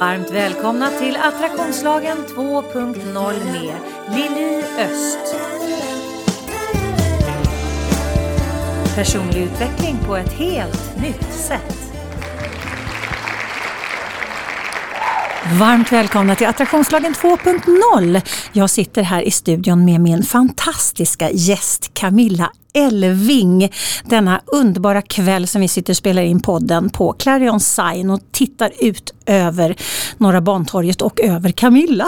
Varmt välkomna till Attraktionslagen 2.0 med Lili Öst. Personlig utveckling på ett helt nytt sätt. Varmt välkomna till Attraktionslagen 2.0. Jag sitter här i studion med min fantastiska gäst Camilla Elving denna underbara kväll som vi sitter och spelar in podden på Clarion Sign och tittar ut över Norra Bantorget och över Camilla.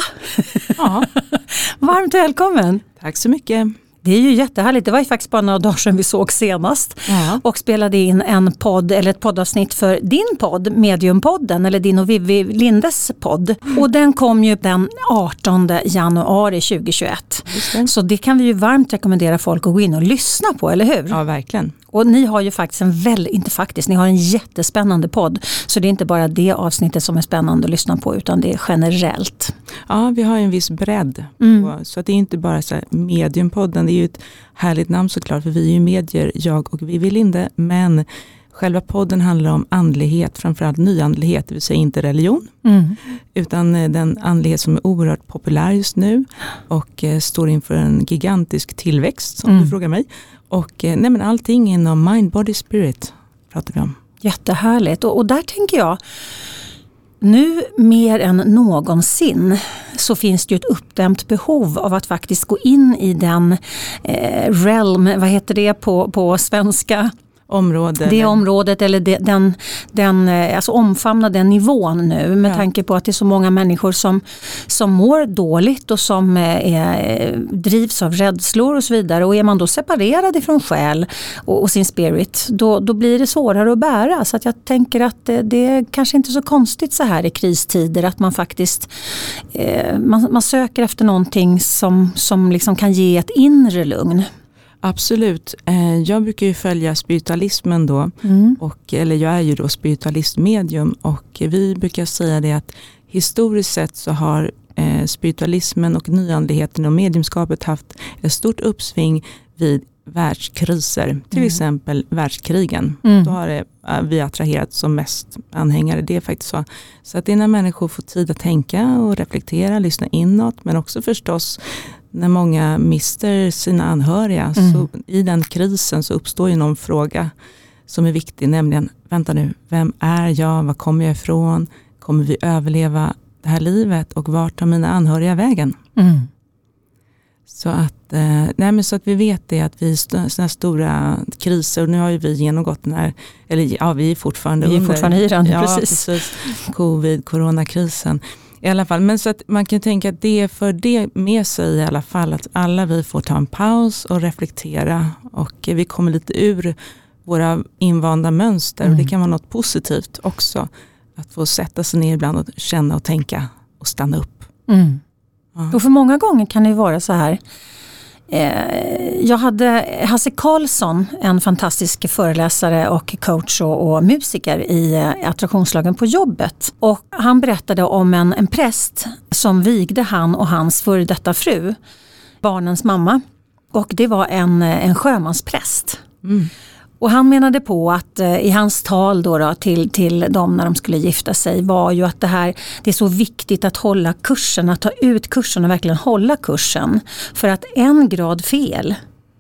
Ja. Varmt välkommen! Tack så mycket! Det är ju jättehärligt. Det var ju faktiskt bara några dagar sedan vi såg senast ja. och spelade in en podd eller ett poddavsnitt för din podd, Mediumpodden eller din och Vivi Lindes podd. Och den kom ju den 18 januari 2021. Det. Så det kan vi ju varmt rekommendera folk att gå in och lyssna på, eller hur? Ja, verkligen. Och ni har ju faktiskt en väldigt, inte faktiskt, ni har en jättespännande podd. Så det är inte bara det avsnittet som är spännande att lyssna på utan det är generellt. Ja, vi har en viss bredd. Mm. Så att det är inte bara så mediumpodden, det är ju ett härligt namn såklart för vi är ju medier, jag och Vivi Linde. Men Själva podden handlar om andlighet, framförallt nyandlighet, det vill säga inte religion. Mm. Utan eh, den andlighet som är oerhört populär just nu och eh, står inför en gigantisk tillväxt, om mm. du frågar mig. Och eh, nej men allting inom mind, body, spirit pratar vi om. Jättehärligt och, och där tänker jag nu mer än någonsin så finns det ju ett uppdämt behov av att faktiskt gå in i den eh, realm, vad heter det på, på svenska? Område. Det området eller det, den, den, eh, alltså omfamna den nivån nu med ja. tanke på att det är så många människor som, som mår dåligt och som eh, är, drivs av rädslor och så vidare. Och är man då separerad ifrån själ och, och sin spirit då, då blir det svårare att bära. Så att jag tänker att det, det är kanske inte så konstigt så här i kristider att man faktiskt eh, man, man söker efter någonting som, som liksom kan ge ett inre lugn. Absolut. Eh, jag brukar ju följa spiritualismen då. Mm. Och, eller jag är ju då spiritualistmedium och vi brukar säga det att historiskt sett så har eh, spiritualismen och nyandligheten och mediumskapet haft ett stort uppsving vid världskriser, till mm. exempel världskrigen. Mm. Då har det, eh, vi attraherat som mest anhängare. Det är faktiskt så. Så att det är när människor får tid att tänka och reflektera, lyssna inåt, men också förstås när många mister sina anhöriga, mm. så i den krisen så uppstår ju någon fråga som är viktig, nämligen, vänta nu, vem är jag, var kommer jag ifrån, kommer vi överleva det här livet och vart tar mina anhöriga vägen? Mm. Så, att, eh, nej så att vi vet det att vi sådana stora kriser, och nu har ju vi genomgått den här, eller ja vi är fortfarande vi är under, fortfarande i den, ja, precis. precis. Covid, coronakrisen. I alla fall, men så att man kan tänka att det för det med sig i alla fall att alla vi får ta en paus och reflektera och vi kommer lite ur våra invanda mönster mm. och det kan vara något positivt också. Att få sätta sig ner ibland och känna och tänka och stanna upp. Mm. Ja. Och för många gånger kan det vara så här Eh, jag hade Hasse Karlsson, en fantastisk föreläsare och coach och, och musiker i eh, attraktionslagen på jobbet. Och han berättade om en, en präst som vigde han och hans före detta fru, barnens mamma. Och det var en, eh, en sjömanspräst. Mm. Och han menade på att eh, i hans tal då, då till, till dem när de skulle gifta sig var ju att det här det är så viktigt att hålla kursen, att ta ut kursen och verkligen hålla kursen. För att en grad fel,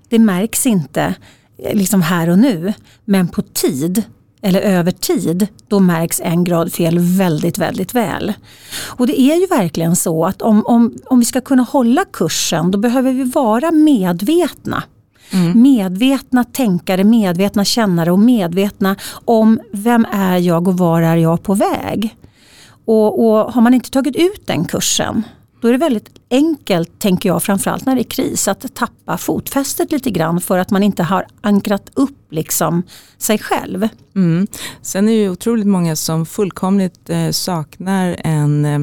det märks inte eh, liksom här och nu, men på tid eller över tid, då märks en grad fel väldigt, väldigt väl. Och det är ju verkligen så att om, om, om vi ska kunna hålla kursen, då behöver vi vara medvetna Mm. Medvetna tänkare, medvetna kännare och medvetna om vem är jag och var är jag på väg. Och, och har man inte tagit ut den kursen då är det väldigt enkelt, tänker jag, framförallt när det är kris, att tappa fotfästet lite grann för att man inte har ankrat upp liksom sig själv. Mm. Sen är det ju otroligt många som fullkomligt eh, saknar en eh,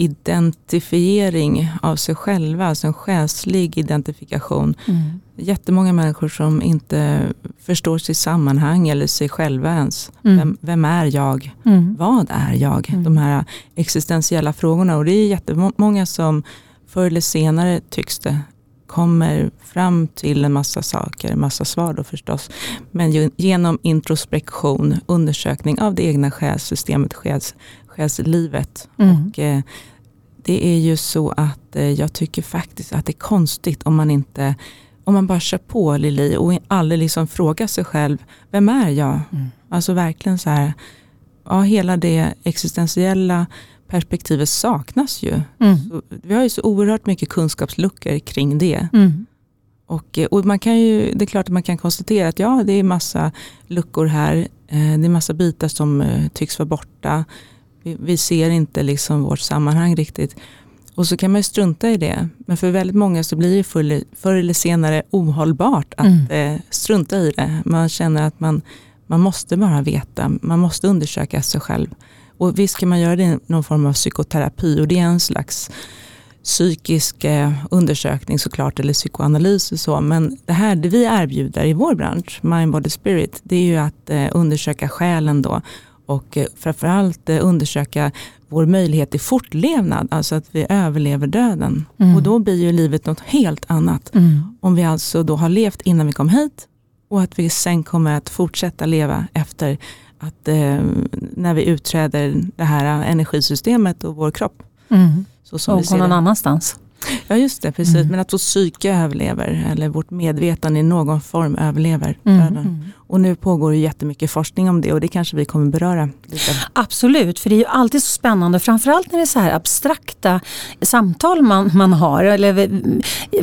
identifiering av sig själva, alltså en själslig identifikation. Mm. Jättemånga människor som inte förstår sitt sammanhang eller sig själva ens. Mm. Vem, vem, är jag? Mm. Vad är jag? Mm. De här existentiella frågorna. Och det är jättemånga som förr eller senare tycks det kommer fram till en massa saker, en massa svar då förstås. Men genom introspektion, undersökning av det egna själssystemet, själs, själslivet. Mm. Och, eh, det är ju så att eh, jag tycker faktiskt att det är konstigt om man inte om man bara kör på Lili och aldrig liksom frågar sig själv, vem är jag? Mm. Alltså verkligen så här, ja hela det existentiella perspektivet saknas ju. Mm. vi har ju så oerhört mycket kunskapsluckor kring det. Mm. Och, och, man kan ju, det är klart att man kan konstatera att ja, det är massa luckor här. Eh, det är massa bitar som eh, tycks vara borta. Vi, vi, ser inte liksom vårt sammanhang riktigt. Och så kan man ju strunta i det. Men för väldigt många så blir det förr, förr eller senare ohållbart att mm. eh, strunta i det. Man känner att man, man måste bara veta, man måste undersöka sig själv. Och visst kan man göra det i någon form av psykoterapi och det är en slags psykisk eh, undersökning såklart eller psykoanalys och så. Men det här det vi erbjuder i vår bransch, Mind Body Spirit, det är ju att eh, undersöka själen då och eh, framförallt eh, undersöka vår möjlighet till fortlevnad, alltså att vi överlever döden. Mm. Och då blir ju livet något helt annat. Mm. Om vi alltså då har levt innan vi kom hit och att vi sen kommer att fortsätta leva efter att eh, när vi utträder det här energisystemet och vår kropp. Mm. Så som och gå någon annanstans. Ja just det, precis. Mm. Men att vårt psyke överlever eller vårt medvetande i någon form överlever mm. Mm. Och nu pågår ju jättemycket forskning om det och det kanske vi kommer beröra. Lite. Absolut, för det är ju alltid så spännande, framförallt när det är så här abstrakta samtal man, man har. Eller,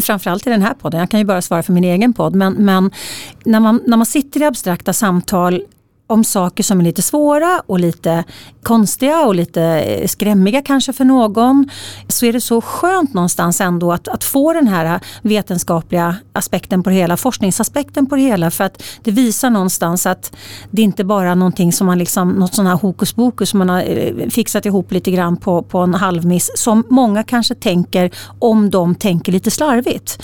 framförallt i den här podden, jag kan ju bara svara för min egen podd. Men, men när, man, när man sitter i abstrakta samtal om saker som är lite svåra och lite konstiga och lite eh, skrämmiga kanske för någon så är det så skönt någonstans ändå att, att få den här vetenskapliga aspekten på det hela, forskningsaspekten på det hela för att det visar någonstans att det inte bara är någonting som man liksom, något sån här hokus pokus som man har eh, fixat ihop lite grann på, på en halvmiss som många kanske tänker om de tänker lite slarvigt.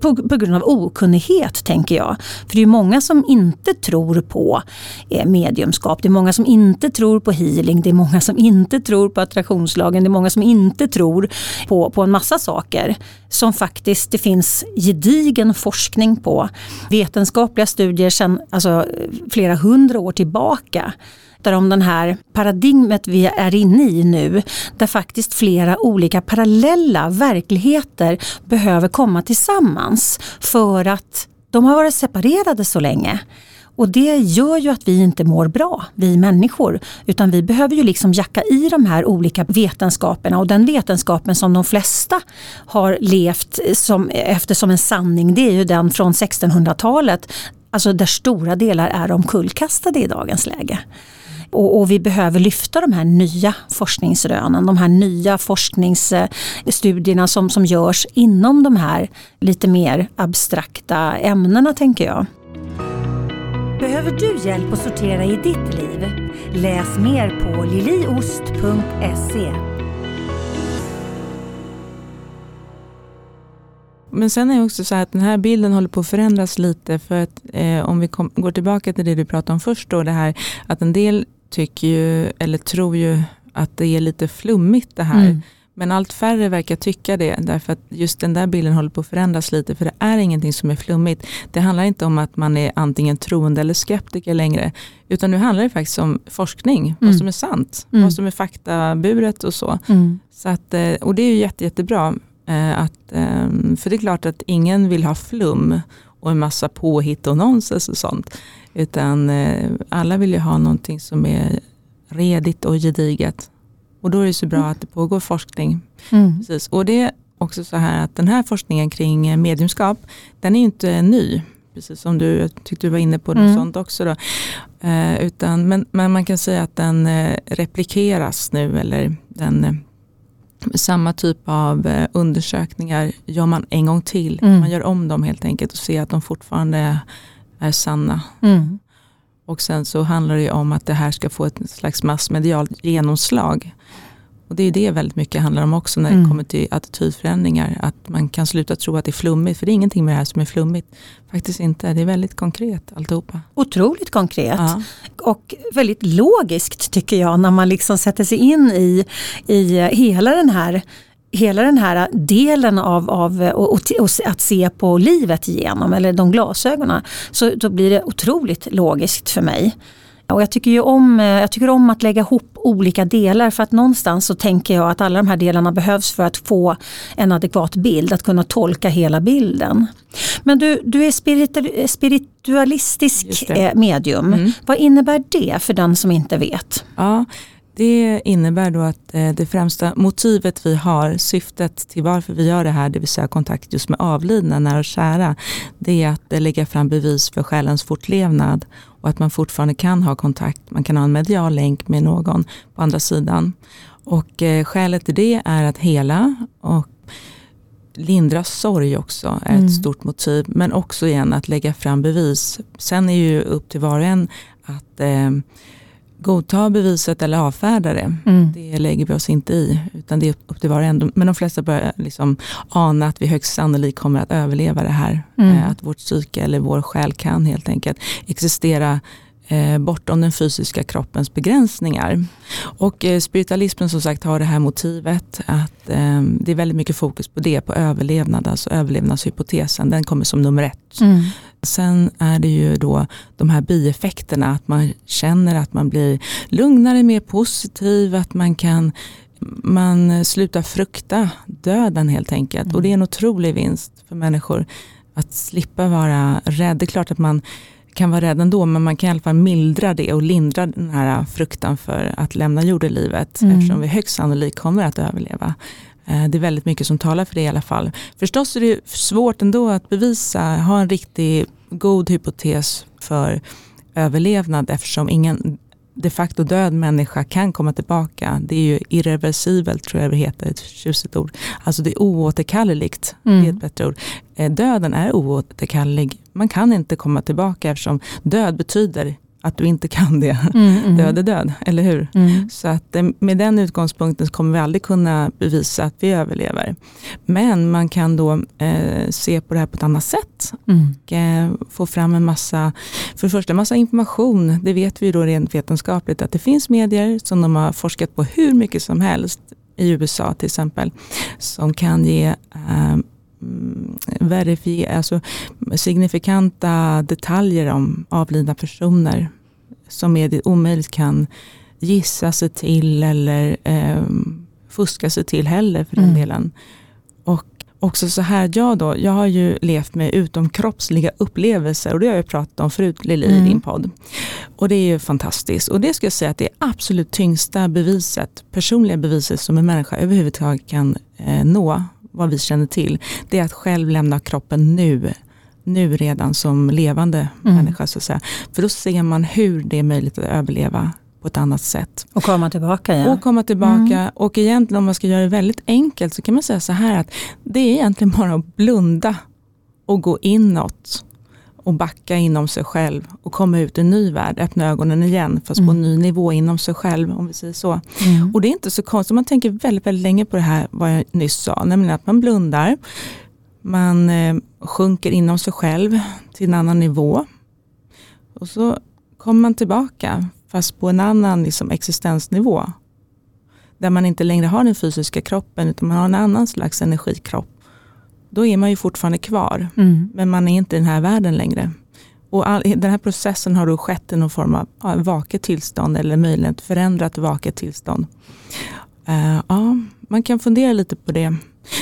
På, på grund av okunnighet tänker jag. För det är många som inte tror på eh, mediumskap. Det är många som inte tror på healing, det är många som inte tror på attraktionslagen, det är många som inte tror på, på en massa saker som faktiskt det finns gedigen forskning på. Vetenskapliga studier sedan alltså, flera hundra år tillbaka om den här paradigmet vi är inne i nu, där faktiskt flera olika parallella verkligheter behöver komma tillsammans för att de har varit separerade så länge. Och det gör ju att vi inte mår bra, vi människor. Utan vi behöver ju liksom jacka i de här olika vetenskaperna och den vetenskapen som de flesta har levt som, efter som en sanning det är ju den från 1600-talet. Alltså där stora delar är omkullkastade i dagens läge. Och, och, vi behöver lyfta de här nya forskningsrönen, de här nya forskningsstudierna som, som görs inom de här lite mer abstrakta ämnena tänker jag. Behöver du hjälp att sortera i ditt liv? Läs mer på liliost.se. Men sen är det också så att den här bilden håller på att förändras lite för att eh, om vi kom, går tillbaka till det du pratade om först då det här att en del tycker ju eller tror ju att det är lite flummigt det här. Mm. Men allt färre verkar tycka det därför att just den där bilden håller på att förändras lite för det är ingenting som är flummigt. Det handlar inte om att man är antingen troende eller skeptiker längre utan nu handlar det faktiskt om forskning, mm. vad som är sant, mm. vad som är faktaburet och så. Mm. så att, eh, och det är ju jätte, jättebra. Eh, att, ehm, för det är klart att ingen vill ha flum och en massa påhitt och nonsens och sånt. Utan eh, alla vill ju ha någonting som är redigt och gediget. Och då är det så bra mm. att det pågår forskning. Mm. Precis. Och det är också så här att den här forskningen kring mediumskap, den är inte ny. Precis som du tyckte du var inne på något mm. sånt också. Då. Eh, utan, men, men, man kan säga att den eh, replikeras nu eller den eh, samma typ av eh, undersökningar gör man en gång till. Mm. Man gör om dem helt enkelt och ser att de fortfarande är, är sanna. Mm. Och sen så handlar det om att det här ska få ett slags massmedialt genomslag. Och det är det väldigt mycket handlar om också när det mm. kommer till attitydförändringar. Att man kan sluta tro att det är flummigt, för det är ingenting med det här som är flummigt. Faktiskt inte, det är väldigt konkret alltihopa. Otroligt konkret. Ja. Och väldigt logiskt tycker jag när man liksom sätter sig in i, i hela den här hela den här delen av, av och, och, och, att se på livet igenom, eller de glasögonen, så då blir det otroligt logiskt för mig. Och jag, tycker ju om, eh, jag tycker om att lägga ihop olika delar för att någonstans så tänker jag att alla de här delarna behövs för att få en adekvat bild, att kunna tolka hela bilden. Men du, du är spiritu spiritualistisk eh, medium. Mm. Vad innebär det för den som inte vet? Ja, det innebär då att eh, det främsta motivet vi har, syftet till varför vi gör det här, det vill säga kontakt just med avlidna, nära och kära, det är att lägga fram bevis för själens fortlevnad och att man fortfarande kan ha kontakt, man kan ha en medial länk med någon på andra sidan. Och eh, skälet till det är att hela och lindra sorg också är mm. ett stort motiv. Men också igen att lägga fram bevis. Sen är ju upp till var och en att eh, godta beviset eller avfärda det. Mm. Det lägger vi oss inte i. Utan det är upp till var och en. Men de flesta börjar liksom ana att vi högst sannolikt kommer att överleva det här. Mm. Eh, att vårt psyke eller vår själ kan helt enkelt existera eh, bortom den fysiska kroppens begränsningar. Och eh, spiritualismen som sagt har det här motivet att eh, det är väldigt mycket fokus på det, på överlevnad, alltså överlevnadshypotesen, den kommer som nummer ett. Mm. Sen är det ju då de här bieffekterna, att man känner att man blir lugnare, mer positiv, att man kan man slutar frukta döden helt enkelt. Mm. Och det är en otrolig vinst för människor att slippa vara rädd. Det är klart att man kan vara rädd ändå men man kan i alla fall mildra det och lindra den här fruktan för att lämna jordelivet mm. eftersom vi högst sannolikt kommer att överleva. Eh, det är väldigt mycket som talar för det i alla fall. Förstås är det svårt ändå att bevisa, ha en riktigt god hypotes för överlevnad eftersom ingen de facto död människa kan komma tillbaka. Det är ju irreversibelt tror jag det heter, ett tjusigt ord. Alltså det är oåterkalleligt, mm. det är ett bättre ord. Eh, döden är oåterkallelig. Man kan inte komma tillbaka eftersom död betyder att du inte kan det. Mm, mm. Död är död, eller hur? Mm. Så att eh, med den utgångspunkten kommer vi aldrig kunna bevisa att vi överlever. Men man kan då eh, se på det här på ett annat sätt. Mm. Och eh, få fram en massa, för det första en massa information. Det vet vi då rent vetenskapligt att det finns medier som de har forskat på hur mycket som helst i USA till exempel. Som kan ge eh, verifiera, alltså signifikanta detaljer om avlidna personer som mediet omöjligt kan gissa sig till eller eh, fuska sig till heller för den mm. delen. Och också så här, jag då, jag har ju levt med utomkroppsliga upplevelser och det har jag pratat om förut Lili mm. i din podd. Och det är ju fantastiskt och det ska jag säga att det är absolut tyngsta beviset, personliga beviset som en människa överhuvudtaget kan eh, nå, vad vi känner till. Det är att själv lämna kroppen nu nu redan som levande mm. människa. Så att säga. För då ser man hur det är möjligt att överleva på ett annat sätt. Och komma tillbaka. Ja. Och komma tillbaka. Mm. Och egentligen om man ska göra det väldigt enkelt så kan man säga så här att det är egentligen bara att blunda och gå inåt och backa inom sig själv och komma ut i en ny värld, öppna ögonen igen fast mm. på en ny nivå inom sig själv om vi säger så. Mm. Och det är inte så konstigt, man tänker väldigt, väldigt länge på det här vad jag nyss sa, nämligen att man blundar, man eh, sjunker inom sig själv till en annan nivå. Och så kommer man tillbaka fast på en annan liksom, existensnivå. Där man inte längre har den fysiska kroppen utan man har en annan slags energikropp. Då är man ju fortfarande kvar mm. men man är inte i den här världen längre. Och all, den här processen har då skett i någon form av ja, vaket tillstånd eller möjligen ett förändrat vaket tillstånd. Uh, ja, man kan fundera lite på det.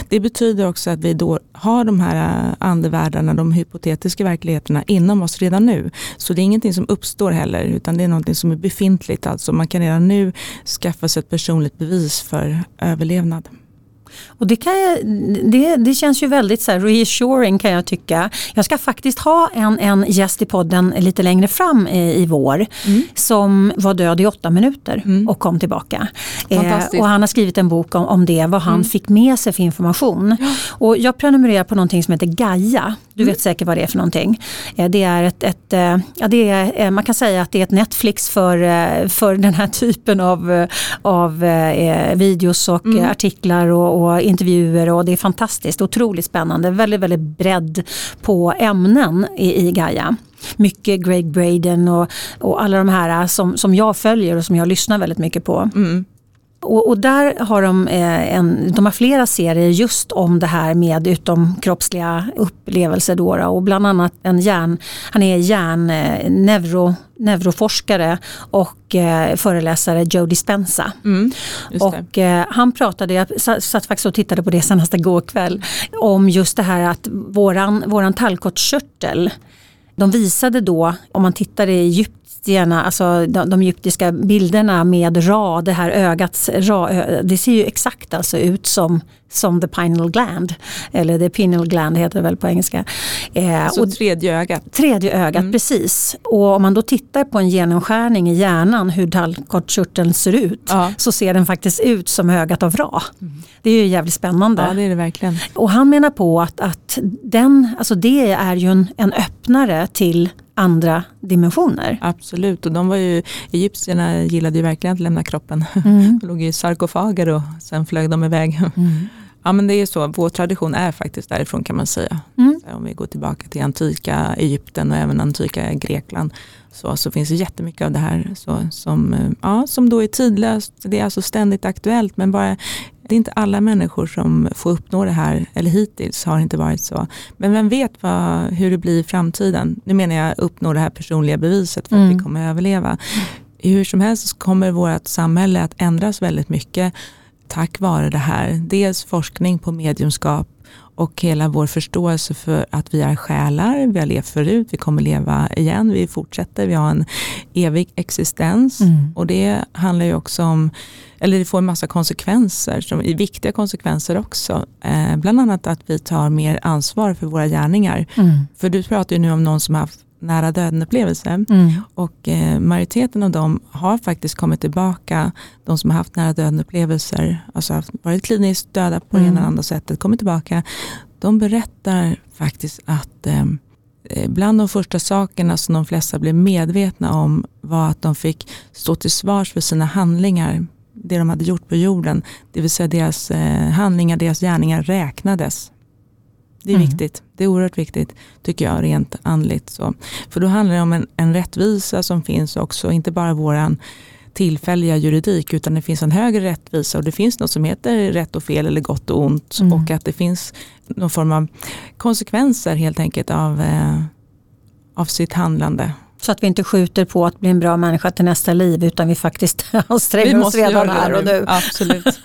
Det betyder också att vi då har de här äh, andevärldarna, de hypotetiska verkligheterna inom oss redan nu. Så det är ingenting som uppstår heller utan det är någonting som är befintligt. Alltså man kan redan nu skaffa sig ett personligt bevis för överlevnad. Och det, kan jag, det, det känns ju väldigt så reassuring kan jag tycka. Jag ska faktiskt ha en, en gäst i podden lite längre fram i, i vår mm. som var död i åtta minuter mm. och kom tillbaka. Eh, och han har skrivit en bok om, om det, vad han mm. fick med sig för information. Och jag prenumererar på någonting som heter Gaia. Du mm. vet säkert vad det är för någonting. Eh, det är ett, ett eh, ja, det är, eh, man kan säga att det är ett Netflix för, eh, för den här typen av, eh, av videos och mm. artiklar och, och intervjuer och det är fantastiskt, otroligt spännande, väldigt, väldigt bredd på ämnen i, i Gaia mycket Greg Braden och, och alla de här som, som jag följer och som jag lyssnar väldigt mycket på. Mm. Och, och, där har de, eh, en, de har flera serier just om det här med utomkroppsliga upplevelser. Då, och bland annat en hjärn, han är hjärn, eh, neuro, neuroforskare och eh, föreläsare Joe Dispenza. Mm, och eh, han pratade, jag satt faktiskt och tittade på det senast igår kväll, om just det här att våran, våran tallkottkörtel de visade då, om man tittar i djupt egyptierna, alltså de, de egyptiska bilderna med Ra, det här ögats Ra, det ser ju exakt alltså ut som, som the pineal gland. Eller the pineal gland heter det väl på engelska. Eh, så och tredje ögat? Tredje ögat, mm. precis. Och om man då tittar på en genomskärning i hjärnan hur tallkottkörteln ser ut ja. så ser den faktiskt ut som ögat av Ra. Mm. Det är ju jävligt spännande. Ja det är det verkligen. Och han menar på att, att den, alltså det är ju en, en öppnare till andra dimensioner. Absolut, och de var ju, egyptierna gillade ju verkligen att lämna kroppen. Mm. de låg i sarkofager och sen flög de iväg. Mm. Ja men det är så, vår tradition är faktiskt därifrån kan man säga. Mm. Om vi går tillbaka till antika Egypten och även antika Grekland så, så finns det jättemycket av det här så, som, ja, som då är tidlöst. Det är alltså ständigt aktuellt men bara det är inte alla människor som får uppnå det här, eller hittills har det inte varit så. Men vem vet vad, hur det blir i framtiden. Nu menar jag uppnå det här personliga beviset för att mm. vi kommer överleva. Hur som helst så kommer vårt samhälle att ändras väldigt mycket tack vare det här. Dels forskning på mediumskap och hela vår förståelse för att vi är själar, vi har levt förut, vi kommer leva igen, vi fortsätter, vi har en evig existens. Mm. Och det handlar ju också om, eller det får en massa konsekvenser, som är viktiga konsekvenser också. Eh, bland annat att vi tar mer ansvar för våra gärningar. Mm. För du pratar ju nu om någon som har haft nära döden-upplevelse. Mm. Och eh, majoriteten av dem har faktiskt kommit tillbaka, de som har haft nära döden-upplevelser, alltså varit kliniskt döda på mm. det ena eller andra sättet, kommit tillbaka. De berättar faktiskt att eh, eh, bland de första sakerna som de flesta blev medvetna om var att de fick stå till svars för sina handlingar, det de hade gjort på jorden. Det vill säga deras eh, handlingar, deras gärningar räknades. Det är mm. viktigt. Det är oerhört viktigt tycker jag rent andligt. Så. För då handlar det om en, en rättvisa som finns också, inte bara våran tillfälliga juridik utan det finns en högre rättvisa och det finns något som heter rätt och fel eller gott och ont mm. och att det finns någon form av konsekvenser helt enkelt av, eh, av sitt handlande. Så att vi inte skjuter på att bli en bra människa till nästa liv utan vi faktiskt anstränger oss redan här och nu. Absolut.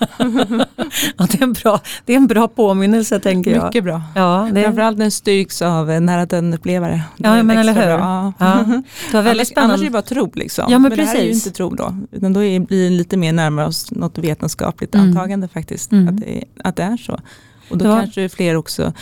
ja, det, är en bra, det är en bra påminnelse tänker jag. Mycket bra. Ja, det... Framförallt den styrks av nära döden-upplevare. Ja, men eller hur. Ja. Ja. Det var väldigt annars, spännande. Annars är det bara tro liksom. Ja, men, men precis. det här är ju inte tro då. Utan då blir det lite mer närmare oss något vetenskapligt mm. antagande faktiskt. Mm. Att, det, att det är så. Och då ja. kanske fler också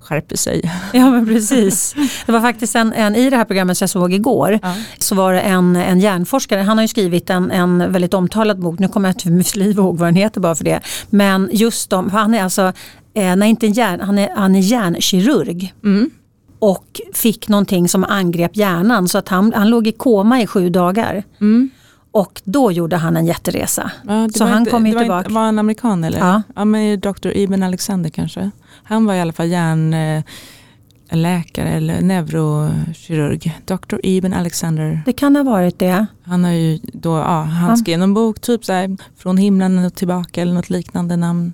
skärper sig. Ja men precis. Det var faktiskt en, en i det här programmet som jag såg igår ja. så var det en, en hjärnforskare, han har ju skrivit en, en väldigt omtalad bok, nu kommer jag inte för liv ihåg vad den heter bara för det. Men just om, han är alltså, eh, nej inte en hjärn, han är, han är hjärnkirurg. Mm. Och fick någonting som angrep hjärnan så att han, han låg i koma i sju dagar. Mm. Och då gjorde han en jätteresa. Ja, så han inte, kom ju tillbaka. Var han amerikan eller? Ja. ja men Dr. Ibn Alexander kanske? Han var i alla fall hjärnläkare eller neurokirurg. Dr. Ibn Alexander. Det kan ha varit det. Han har ju då, ja, han ja. skrev någon bok, typ så här, Från himlen och tillbaka eller något liknande namn.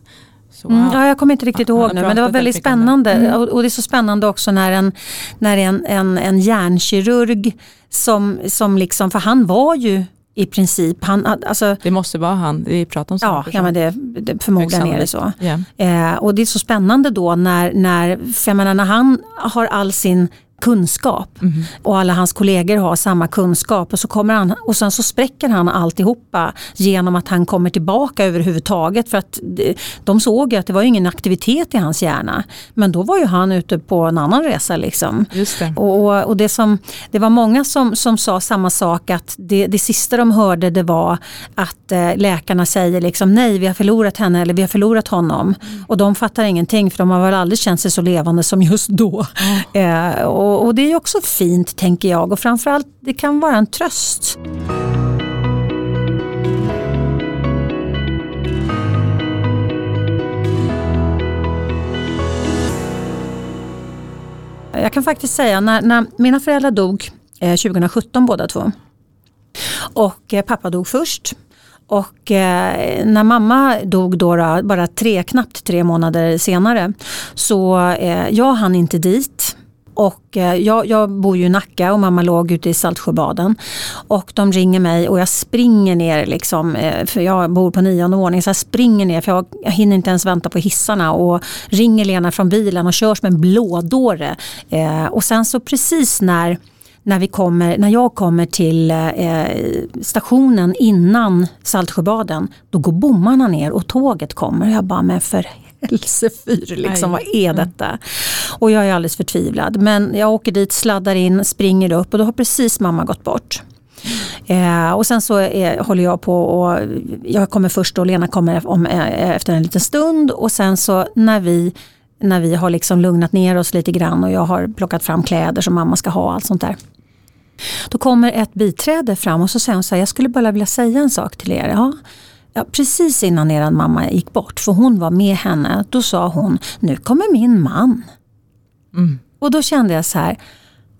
Så, mm, ja, jag kommer inte riktigt ihåg nu men det var väldigt spännande. Mm. Och, och, det är så spännande också när en, när en, en, en hjärnkirurg som, som liksom, för han var ju i princip. Han, alltså, det måste vara han, vi pratar om ja, ja, men det, det, förmodligen är det så. Yeah. Eh, och det är så spännande då när, när, för menar, när han har all sin kunskap mm. och alla hans kollegor har samma kunskap och så kommer han och sen så spräcker han alltihopa genom att han kommer tillbaka överhuvudtaget för att de såg att det var ingen aktivitet i hans hjärna. Men då var ju han ute på en annan resa liksom. Det. Och, och det, som, det var många som, som sa samma sak att det, det sista de hörde det var att eh, läkarna säger liksom nej vi har förlorat henne eller vi har förlorat honom. Mm. Och de fattar ingenting för de har väl aldrig känt sig så levande som just då. Mm. Eh, och, och, det är också fint tänker jag och framförallt det kan vara en tröst. Jag kan faktiskt säga när, när mina föräldrar dog eh, 2017 båda två och eh, pappa dog först Och eh, när mamma dog då, då, bara tre, knappt tre månader senare, så eh, jag hann inte dit. Och eh, jag, jag, bor ju i Nacka och mamma låg ute i Saltsjöbaden. Och de ringer mig och jag springer ner, liksom, eh, för jag bor på nionde våningen, så jag springer ner för jag, jag hinner inte ens vänta på hissarna och ringer Lena från bilen och kör som en blådåre. Eh, och sen så precis när när, vi kommer, när jag kommer till eh, stationen innan Saltsjöbaden, då går bommarna ner och tåget kommer. Jag bara, men för helsefyr, liksom, vad är detta? Och jag är alldeles förtvivlad. Men jag åker dit, sladdar in, springer upp och då har precis mamma gått bort. Eh, och sen så är, håller jag på och jag kommer först och Lena kommer om, eh, efter en liten stund och sen så när vi när vi har liksom lugnat ner oss lite grann och jag har plockat fram kläder som mamma ska ha och allt sånt där. Då kommer ett biträde fram och så säger hon så här, jag skulle bara vilja säga en sak till er. Ja, ja, precis innan er mamma gick bort, för hon var med henne, då sa hon, nu kommer min man. Mm. Och då kände jag så här,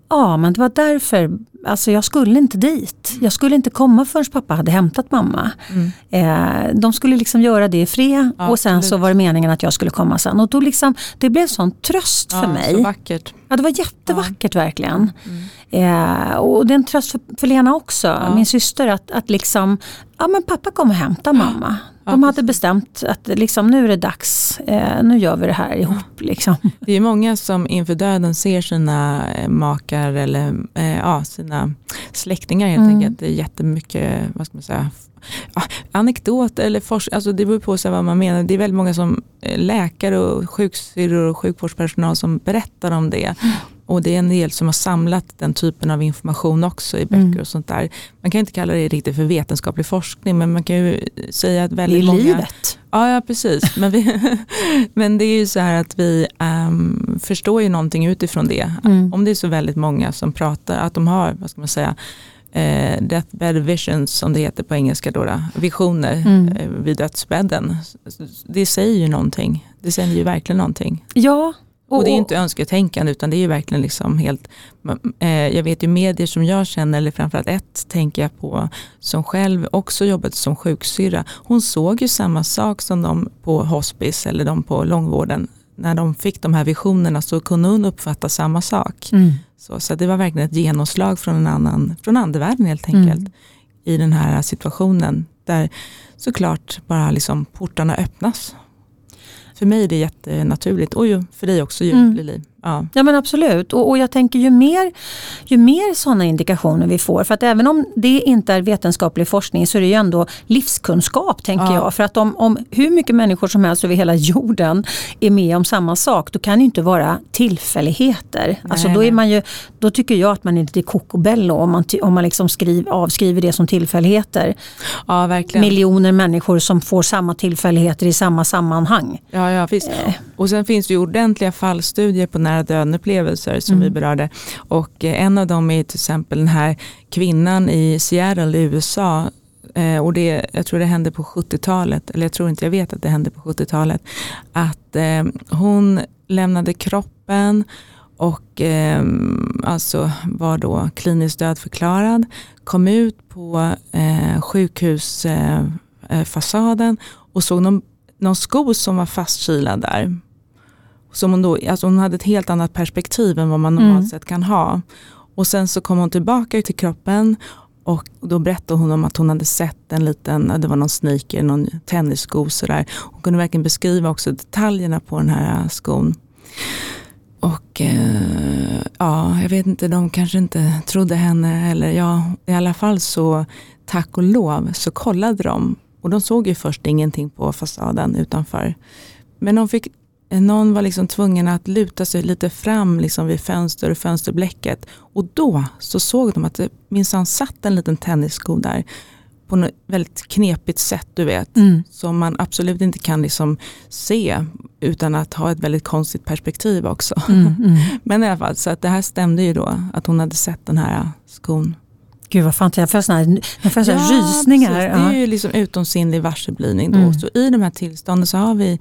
ja men det var därför alltså jag skulle inte dit. Jag skulle inte komma förrän pappa hade hämtat mamma. Mm. Eh, de skulle liksom göra det i fred ja, och sen absolut. så var det meningen att jag skulle komma sen. Och då liksom, det blev sån tröst ja, för mig. Så vackert. Ja det var jättevackert ja. verkligen. Mm. Eh, och det är en tröst för, för Lena också, min syster, att, att liksom, ja men pappa kommer hämta mamma. De hade bestämt att liksom, nu är det dags, eh, nu gör vi det här ihop. Liksom. Det är många som inför döden ser sina eh, makar eller eh, ja, sina släktingar helt mm. enkelt. Det är jättemycket, vad ska man säga, ja, anekdot eller forskning, alltså det beror på sig vad man menar. Det är väldigt många som eh, läkare och sjuksyrror och sjukvårdspersonal som berättar om det. Och det är en del som har samlat den typen av information också i böcker mm. och sånt där. Man kan inte kalla det riktigt för vetenskaplig forskning men man kan ju säga att väldigt många... Det är många, livet. Ja, ja precis. men, vi, men det är ju så här att vi um, förstår ju någonting utifrån det. Mm. Om det är så väldigt många som pratar, att de har, vad ska man säga, eh, deathbed visions som det heter på engelska, då, då visioner mm. eh, vid dödsbädden. Det säger ju någonting. Det säger ju verkligen någonting. Ja, och, det är inte önsketänkande utan det är verkligen liksom helt, eh, jag vet ju medier som jag känner, eller framförallt ett tänker jag på, som själv också jobbat som sjuksyra. Hon såg ju samma sak som de på hospice eller de på långvården. När de fick de här visionerna så kunde hon uppfatta samma sak. Mm. Så, så det var verkligen ett genomslag från en annan, från andevärlden helt enkelt. Mm. I den här situationen där såklart bara liksom portarna öppnas för mig är det jättenaturligt och ju för dig också ju, mm. Lili. Ja. ja men absolut och, och jag tänker ju mer, ju mer sådana indikationer vi får för att även om det inte är vetenskaplig forskning så är det ju ändå livskunskap tänker ja. jag. För att om, om hur mycket människor som helst över hela jorden är med om samma sak då kan det inte vara tillfälligheter. Nej, alltså då, är man ju, då tycker jag att man är lite kokobello om man, om man liksom skriv, avskriver det som tillfälligheter. Ja, verkligen. Miljoner människor som får samma tillfälligheter i samma sammanhang. Ja, ja visst. Eh. Och sen finns det ju ordentliga fallstudier på nära döden-upplevelser som mm. vi berörde. Och eh, en av dem är till exempel den här kvinnan i Seattle i USA eh, och det, jag tror det hände på 70-talet, eller jag tror inte, jag vet att det hände på 70-talet, att eh, hon lämnade kroppen och eh, alltså var då kliniskt dödförklarad, kom ut på eh, sjukhusfasaden eh, och såg någon, någon sko som var fastkilad där. Som hon, då, alltså hon hade ett helt annat perspektiv än vad man normalt mm. sett kan ha. Och sen så kom hon tillbaka till kroppen och då berättade hon om att hon hade sett en liten, det var någon sneaker, någon tennissko sådär. Hon kunde verkligen beskriva också detaljerna på den här skon. Och eh, ja, jag vet inte, de kanske inte trodde henne eller ja, i alla fall så tack och lov så kollade de och de såg ju först ingenting på fasaden utanför. Men de fick någon var liksom tvungen att luta sig lite fram liksom vid fönster och fönsterblecket. Och då så såg de att det minsann satt en liten tennissko där på något väldigt knepigt sätt du vet. Mm. Som man absolut inte kan liksom se utan att ha ett väldigt konstigt perspektiv också. Mm, mm. Men i alla fall, så att det här stämde ju då att hon hade sett den här skon. Gud vad fan, jag får sådana ja, rysningar. Precis. Det är ju liksom utomsinnlig varseblidning. Då. Mm. Så i de här tillstånden så har vi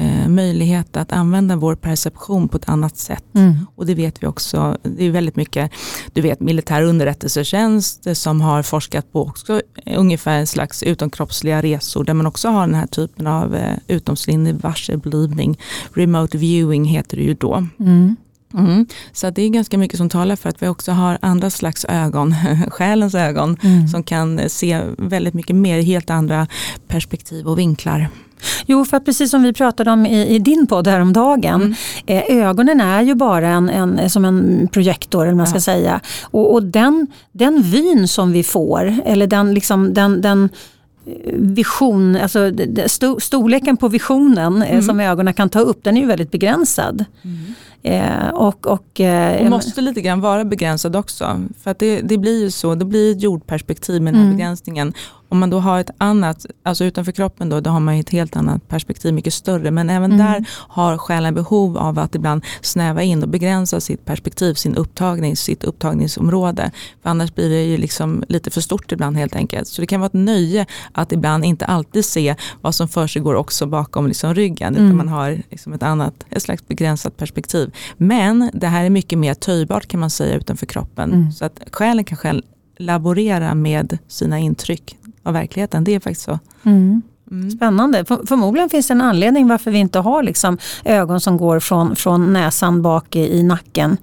eh, möjlighet att använda vår perception på ett annat sätt. Mm. Och det vet vi också, det är väldigt mycket, du vet militär underrättelsetjänst som har forskat på också ungefär en slags utomkroppsliga resor där man också har den här typen av eh, utomslinnig varselblivning. Remote viewing heter det ju då. Mm. Mm. Så det är ganska mycket som talar för att vi också har andra slags ögon, själens ögon, mm. som kan se väldigt mycket mer, helt andra perspektiv och vinklar. Jo, för precis som vi pratade om i, i din podd häromdagen, mm. eh, ögonen är ju bara en, en, som en projektor, eller man ska ja. säga. Och, och, den, den vyn som vi får, eller den, liksom, den, den eh, vision, alltså storleken på visionen eh, mm. som ögonen kan ta upp, den är ju väldigt begränsad. Mm. Eh, och, och, eh, och måste lite grann vara begränsad också. För att det, det blir ju så, det blir ett jordperspektiv med den här mm. begränsningen. Om man då har ett annat, alltså utanför kroppen då, då har man ett helt annat perspektiv, mycket större. Men även mm. där har själen behov av att ibland snäva in och begränsa sitt perspektiv, sin upptagning, sitt upptagningsområde. För annars blir det ju liksom lite för stort ibland helt enkelt. Så det kan vara ett nöje att ibland inte alltid se vad som för sig går också bakom liksom ryggen. Mm. Utan man har liksom ett annat, ett slags begränsat perspektiv. Men det här är mycket mer töjbart kan man säga utanför kroppen. Mm. Så att själen kan själv laborera med sina intryck av verkligheten. Det är faktiskt så. Mm. Mm. Spännande. För, förmodligen finns det en anledning varför vi inte har liksom ögon som går från, från näsan bak i, i nacken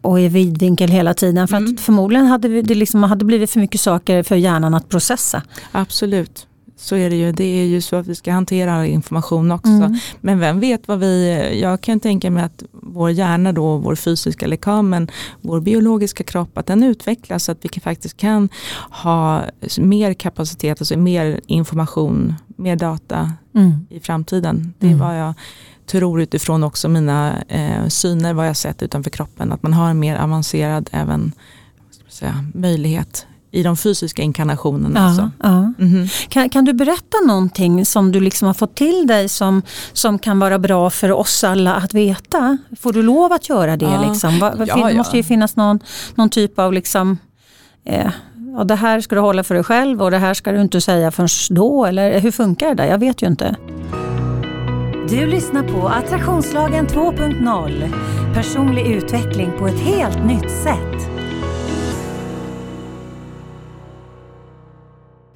och i vidvinkel hela tiden. För mm. förmodligen hade det liksom, hade blivit för mycket saker för hjärnan att processa. Absolut så är det ju. Det är ju så att vi ska hantera information också. Mm. Men vem vet vad vi, jag kan tänka mig att vår hjärna då, vår fysiska lekamen, vår biologiska kropp, att den utvecklas så att vi faktiskt kan ha mer kapacitet, alltså mer information, mer data mm. i framtiden. Det är mm. vad jag tror utifrån också mina eh, syner, vad jag sett utanför kroppen, att man har en mer avancerad även säga, möjlighet i de fysiska inkarnationerna. Ja, alltså. ja. Mm -hmm. kan, kan, du berätta någonting som du liksom har fått till dig som, som kan vara bra för oss alla att veta? Får du lov att göra det? Ja. Liksom? Va, ja, det måste ju finnas någon, någon typ av liksom, eh, ja, det här ska du hålla för dig själv och det här ska du inte säga förrän då. Eller hur funkar det där? Jag vet ju inte. Du lyssnar på Attraktionslagen 2.0. Personlig utveckling på ett helt nytt sätt.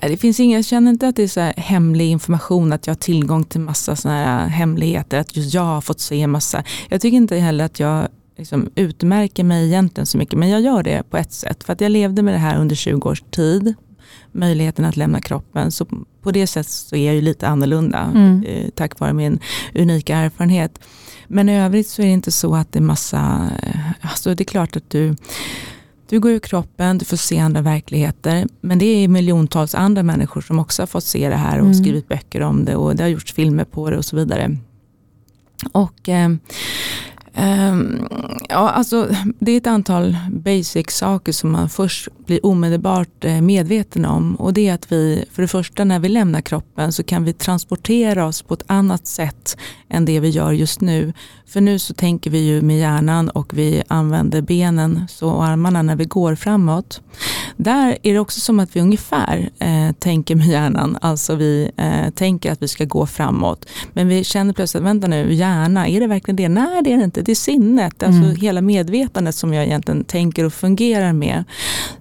Det finns inga, jag känner inte att det är så hemlig information, att jag har tillgång till massa såna här hemligheter, att just jag har fått se massa. Jag tycker inte heller att jag liksom utmärker mig egentligen så mycket, men jag gör det på ett sätt. För att jag levde med det här under 20 års tid, möjligheten att lämna kroppen. Så på det sättet så är jag ju lite annorlunda, mm. eh, tack vare min unika erfarenhet. Men i övrigt så är det inte så att det är massa, eh, alltså det är klart att du du går ur kroppen, du får se andra verkligheter. Men det är miljontals andra människor som också har fått se det här och mm. skrivit böcker om det och det har gjorts filmer på det och så vidare. Och eh, Um, ja, alltså, det är ett antal basic saker som man först blir omedelbart eh, medveten om. Och det är att vi, för det första när vi lämnar kroppen så kan vi transportera oss på ett annat sätt än det vi gör just nu. För nu så tänker vi ju med hjärnan och vi använder benen så, och armarna när vi går framåt. Där är det också som att vi ungefär eh, tänker med hjärnan, alltså vi eh, tänker att vi ska gå framåt. Men vi känner plötsligt, vänta nu, hjärna, är det verkligen det? Nej det är det inte, det är sinnet, alltså mm. hela medvetandet som jag egentligen tänker och fungerar med.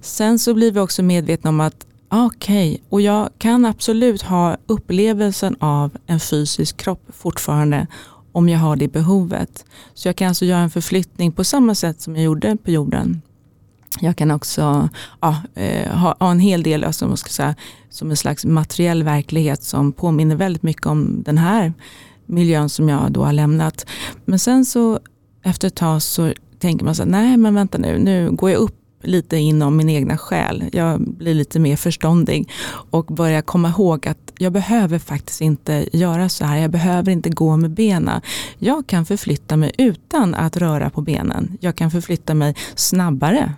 Sen så blir vi också medvetna om att Okej, okay. och jag kan absolut ha upplevelsen av en fysisk kropp fortfarande om jag har det behovet. Så jag kan alltså göra en förflyttning på samma sätt som jag gjorde på jorden. Jag kan också ja, eh, ha, ha, en hel del alltså, man ska säga, som en slags materiell verklighet som påminner väldigt mycket om den här miljön som jag då har lämnat. Men sen så efter ett tag så tänker man så här, nej men vänta nu, nu går jag upp lite inom min egna själ. Jag blir lite mer förståndig och börjar komma ihåg att jag behöver faktiskt inte göra så här. Jag behöver inte gå med benen. Jag kan förflytta mig utan att röra på benen. Jag kan förflytta mig snabbare.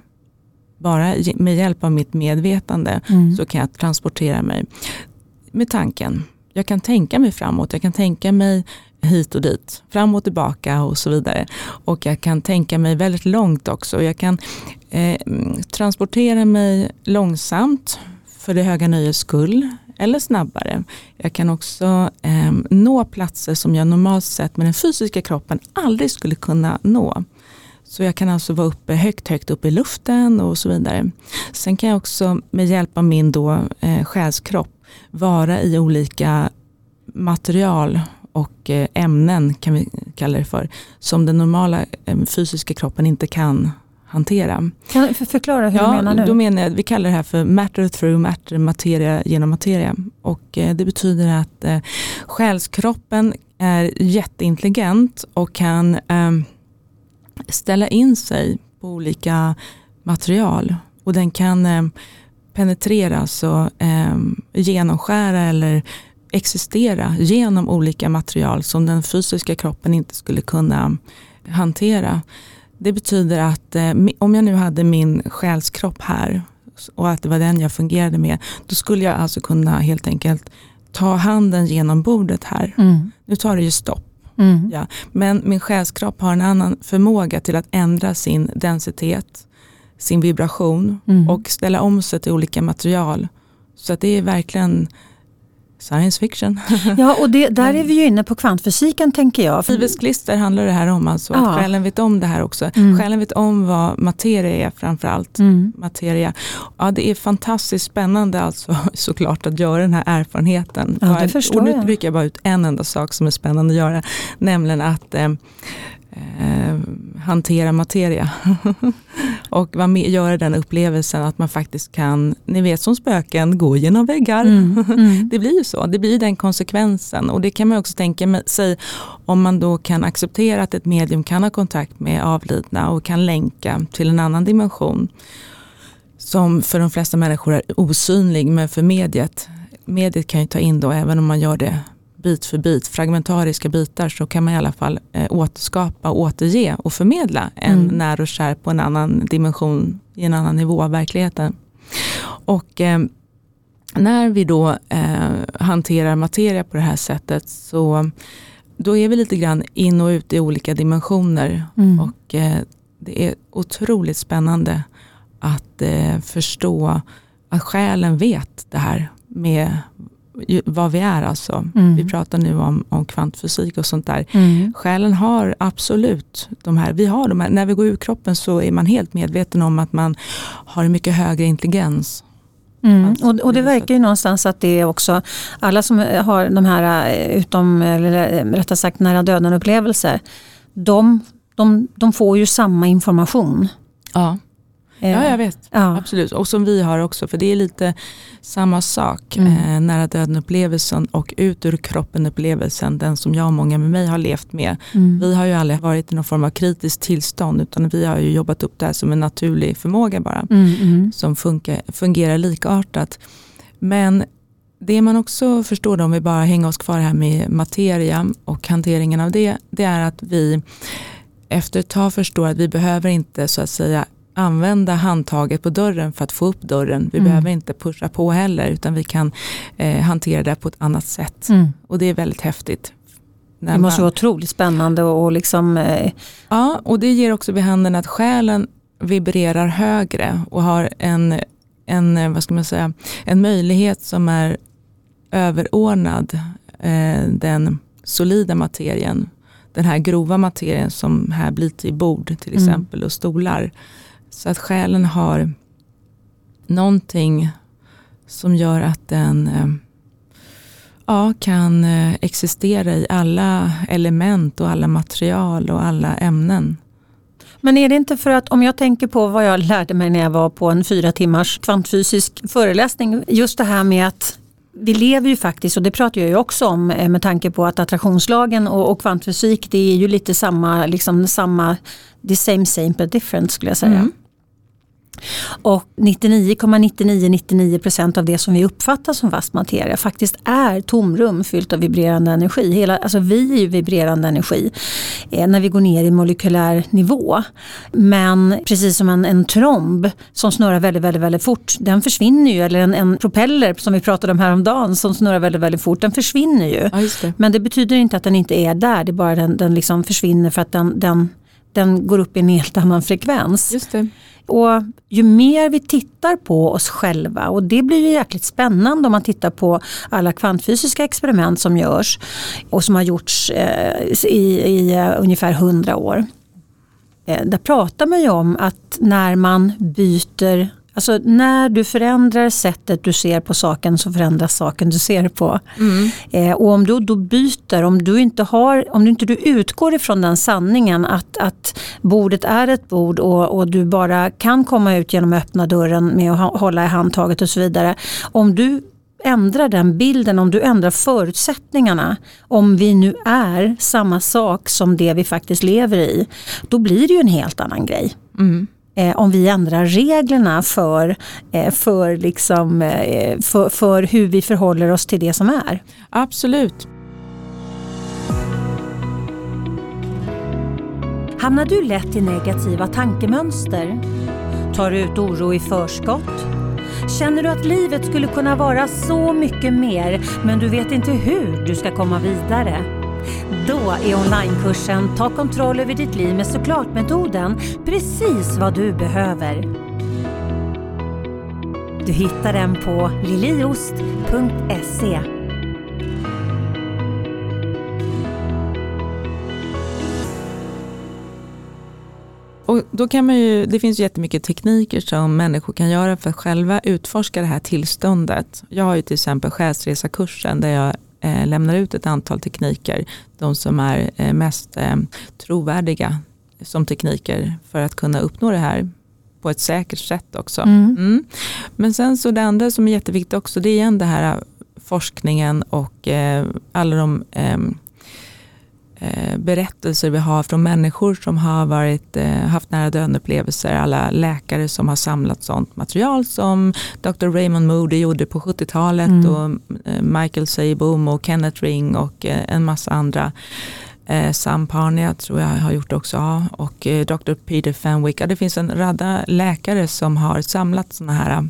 Bara med hjälp av mitt medvetande mm. så kan jag transportera mig med tanken. Jag kan tänka mig framåt, jag kan tänka mig hit och dit, fram och tillbaka och så vidare. Och jag kan tänka mig väldigt långt också. Jag kan eh, transportera mig långsamt för det höga nöjes skull. eller snabbare. Jag kan också eh, nå platser som jag normalt sett med den fysiska kroppen aldrig skulle kunna nå. Så jag kan alltså vara uppe högt, högt upp i luften och så vidare. Sen kan jag också med hjälp av min då, eh, själskropp vara i olika material och eh, ämnen kan vi kalla det för, som den normala eh, fysiska kroppen inte kan hantera. Kan du förklara hur ja, du menar nu? Då menar jag, vi kallar det här för matter through matter, materia genom materia. Och eh, det betyder att eh, själskroppen är jätteintelligent och kan eh, ställa in sig på olika material. Och den kan eh, penetrera, så eh, genomskära eller existera genom olika material som den fysiska kroppen inte skulle kunna hantera. Det betyder att eh, om jag nu hade min själskropp här och att det var den jag fungerade med, då skulle jag alltså kunna helt enkelt ta handen genom bordet här. Mm. Nu tar det ju stopp. Mm. Ja. Men min själskropp har en annan förmåga till att ändra sin densitet, sin vibration mm. och ställa om sig till olika material. Så att det är verkligen Science fiction. Ja, och det, där är vi ju inne på kvantfysiken tänker jag. Livets klister handlar det här om, alltså, ja. att själen vet om det här också. Mm. Själen vet om vad materia är framförallt. Mm. Materia. Ja, det är fantastiskt spännande alltså, såklart att göra den här erfarenheten. Ja, det förstår och nu jag. rycker jag bara ut en enda sak som är spännande att göra, nämligen att eh, eh, hantera materia. och med, göra den upplevelsen att man faktiskt kan, ni vet som spöken, gå genom väggar. Mm, mm. det blir ju så, det blir den konsekvensen. Och det kan man också tänka sig om man då kan acceptera att ett medium kan ha kontakt med avlidna och kan länka till en annan dimension. Som för de flesta människor är osynlig, men för mediet, mediet kan ju ta in då även om man gör det bit för bit, fragmentariska bitar så kan man i alla fall eh, återskapa, återge och förmedla en mm. när och kär på en annan dimension, i en annan nivå av verkligheten. Och eh, när vi då eh, hanterar materia på det här sättet så då är vi lite grann in och ut i olika dimensioner. Mm. Och eh, det är otroligt spännande att eh, förstå att själen vet det här med vad vi är alltså. Mm. Vi pratar nu om, om kvantfysik och sånt där. Mm. Själen har absolut de här, vi har de här, när vi går ur kroppen så är man helt medveten om att man har en mycket högre intelligens. Mm. Alltså, och, och, det verkar ju någonstans att det är också, alla som har de här eh, utom, eller rättare sagt nära döden upplevelser, de, de, de får ju samma information. Ja. Ja, jag vet. Ja. Absolut. Och som vi har också, för det är lite samma sak. Mm. Eh, nära döden-upplevelsen och ut ur kroppen-upplevelsen, den som jag och många med mig har levt med. Mm. Vi har ju aldrig varit i någon form av kritiskt tillstånd, utan vi har ju jobbat upp det här som en naturlig förmåga bara. Mm, mm. som funkar, fungerar likartat. Men det man också förstår om vi bara hänger oss kvar här med materia och hanteringen av det, det är att vi efter ett tag förstår att vi behöver inte så att säga använda handtaget på dörren för att få upp dörren. Vi mm. behöver inte pusha på heller utan vi kan eh, hantera det på ett annat sätt. Mm. Och det är väldigt häftigt. det måste man... vara otroligt spännande och liksom... Eh... Ja, och det ger också vid handen att själen vibrerar högre och har en, en, eh, vad ska man säga, en möjlighet som är överordnad eh, den solida materien. Den här grova materien som här blir till bord till mm. exempel och stolar. Så att själen har någonting som gör att den eh, ja, kan eh, existera i alla element och alla material och alla ämnen. Men är det inte för att om jag tänker på vad jag lärde mig när jag var på en fyra timmars kvantfysisk föreläsning. Just det här med att vi lever ju faktiskt, och det pratar jag ju också om eh, med tanke på att attraktionslagen och, och kvantfysik det är ju lite samma, liksom samma, the same same but different skulle jag säga. Mm. Och 99,9999 procent av det som vi uppfattar som fast materia faktiskt är tomrum fyllt av vibrerande energi. Hela, alltså vi är ju vibrerande energi eh, när vi går ner i molekylär nivå. Men precis som en, en tromb som snurrar väldigt, väldigt, väldigt fort, den försvinner ju. Eller en, en propeller som vi pratade om häromdagen som snurrar väldigt, väldigt fort, den försvinner ju. Ja, det. Men det betyder inte att den inte är där, det är bara den, den liksom försvinner för att den, den den går upp i en helt annan frekvens. Just det. Och ju mer vi tittar på oss själva och det blir ju jäkligt spännande om man tittar på alla kvantfysiska experiment som görs och som har gjorts eh, i, i eh, ungefär hundra år. Eh, där pratar man ju om att när man byter Alltså när du förändrar sättet du ser på saken så förändras saken du ser på. Mm. Eh, och om du då byter, om du inte, har, om du inte du utgår ifrån den sanningen att, att bordet är ett bord och, och du bara kan komma ut genom att öppna dörren med att hålla i handtaget och så vidare. Om du ändrar den bilden, om du ändrar förutsättningarna, om vi nu är samma sak som det vi faktiskt lever i, då blir det ju en helt annan grej. Mm eh, om vi ändrar reglerna för, eh, för, liksom, eh, för, för hur vi förhåller oss till det som är. Absolut. Hamnar du lätt i negativa tankemönster? Tar du ut oro i förskott? Känner du att livet skulle kunna vara så mycket mer men du vet inte hur du ska komma vidare? Då är onlinekursen Ta kontroll över ditt liv med såklart-metoden precis vad du behöver. Du hittar den på liliost.se. Och då kan man ju, det finns jättemycket tekniker som människor kan göra för att själva utforska det här tillståndet. Jag har ju till exempel själsresakursen där jag eh, lämnar ut ett antal tekniker, de som är eh, mest eh, trovärdiga som tekniker för att kunna uppnå det här på ett säkert sätt också. Mm. Mm. Men sen så det andra som är jätteviktigt också, det är igen det här eh, forskningen och eh, alla de Eh, berättelser vi har från människor som har varit, eh, haft nära döden upplevelser. Alla läkare som har samlat sånt material som Dr. Raymond Moody gjorde på 70-talet mm. och eh, Michael Sabom och Kenneth Ring och en massa andra. Sam Parnia tror jag har gjort också och Dr. Peter Fenwick. det finns en radda läkare som har samlat sådana här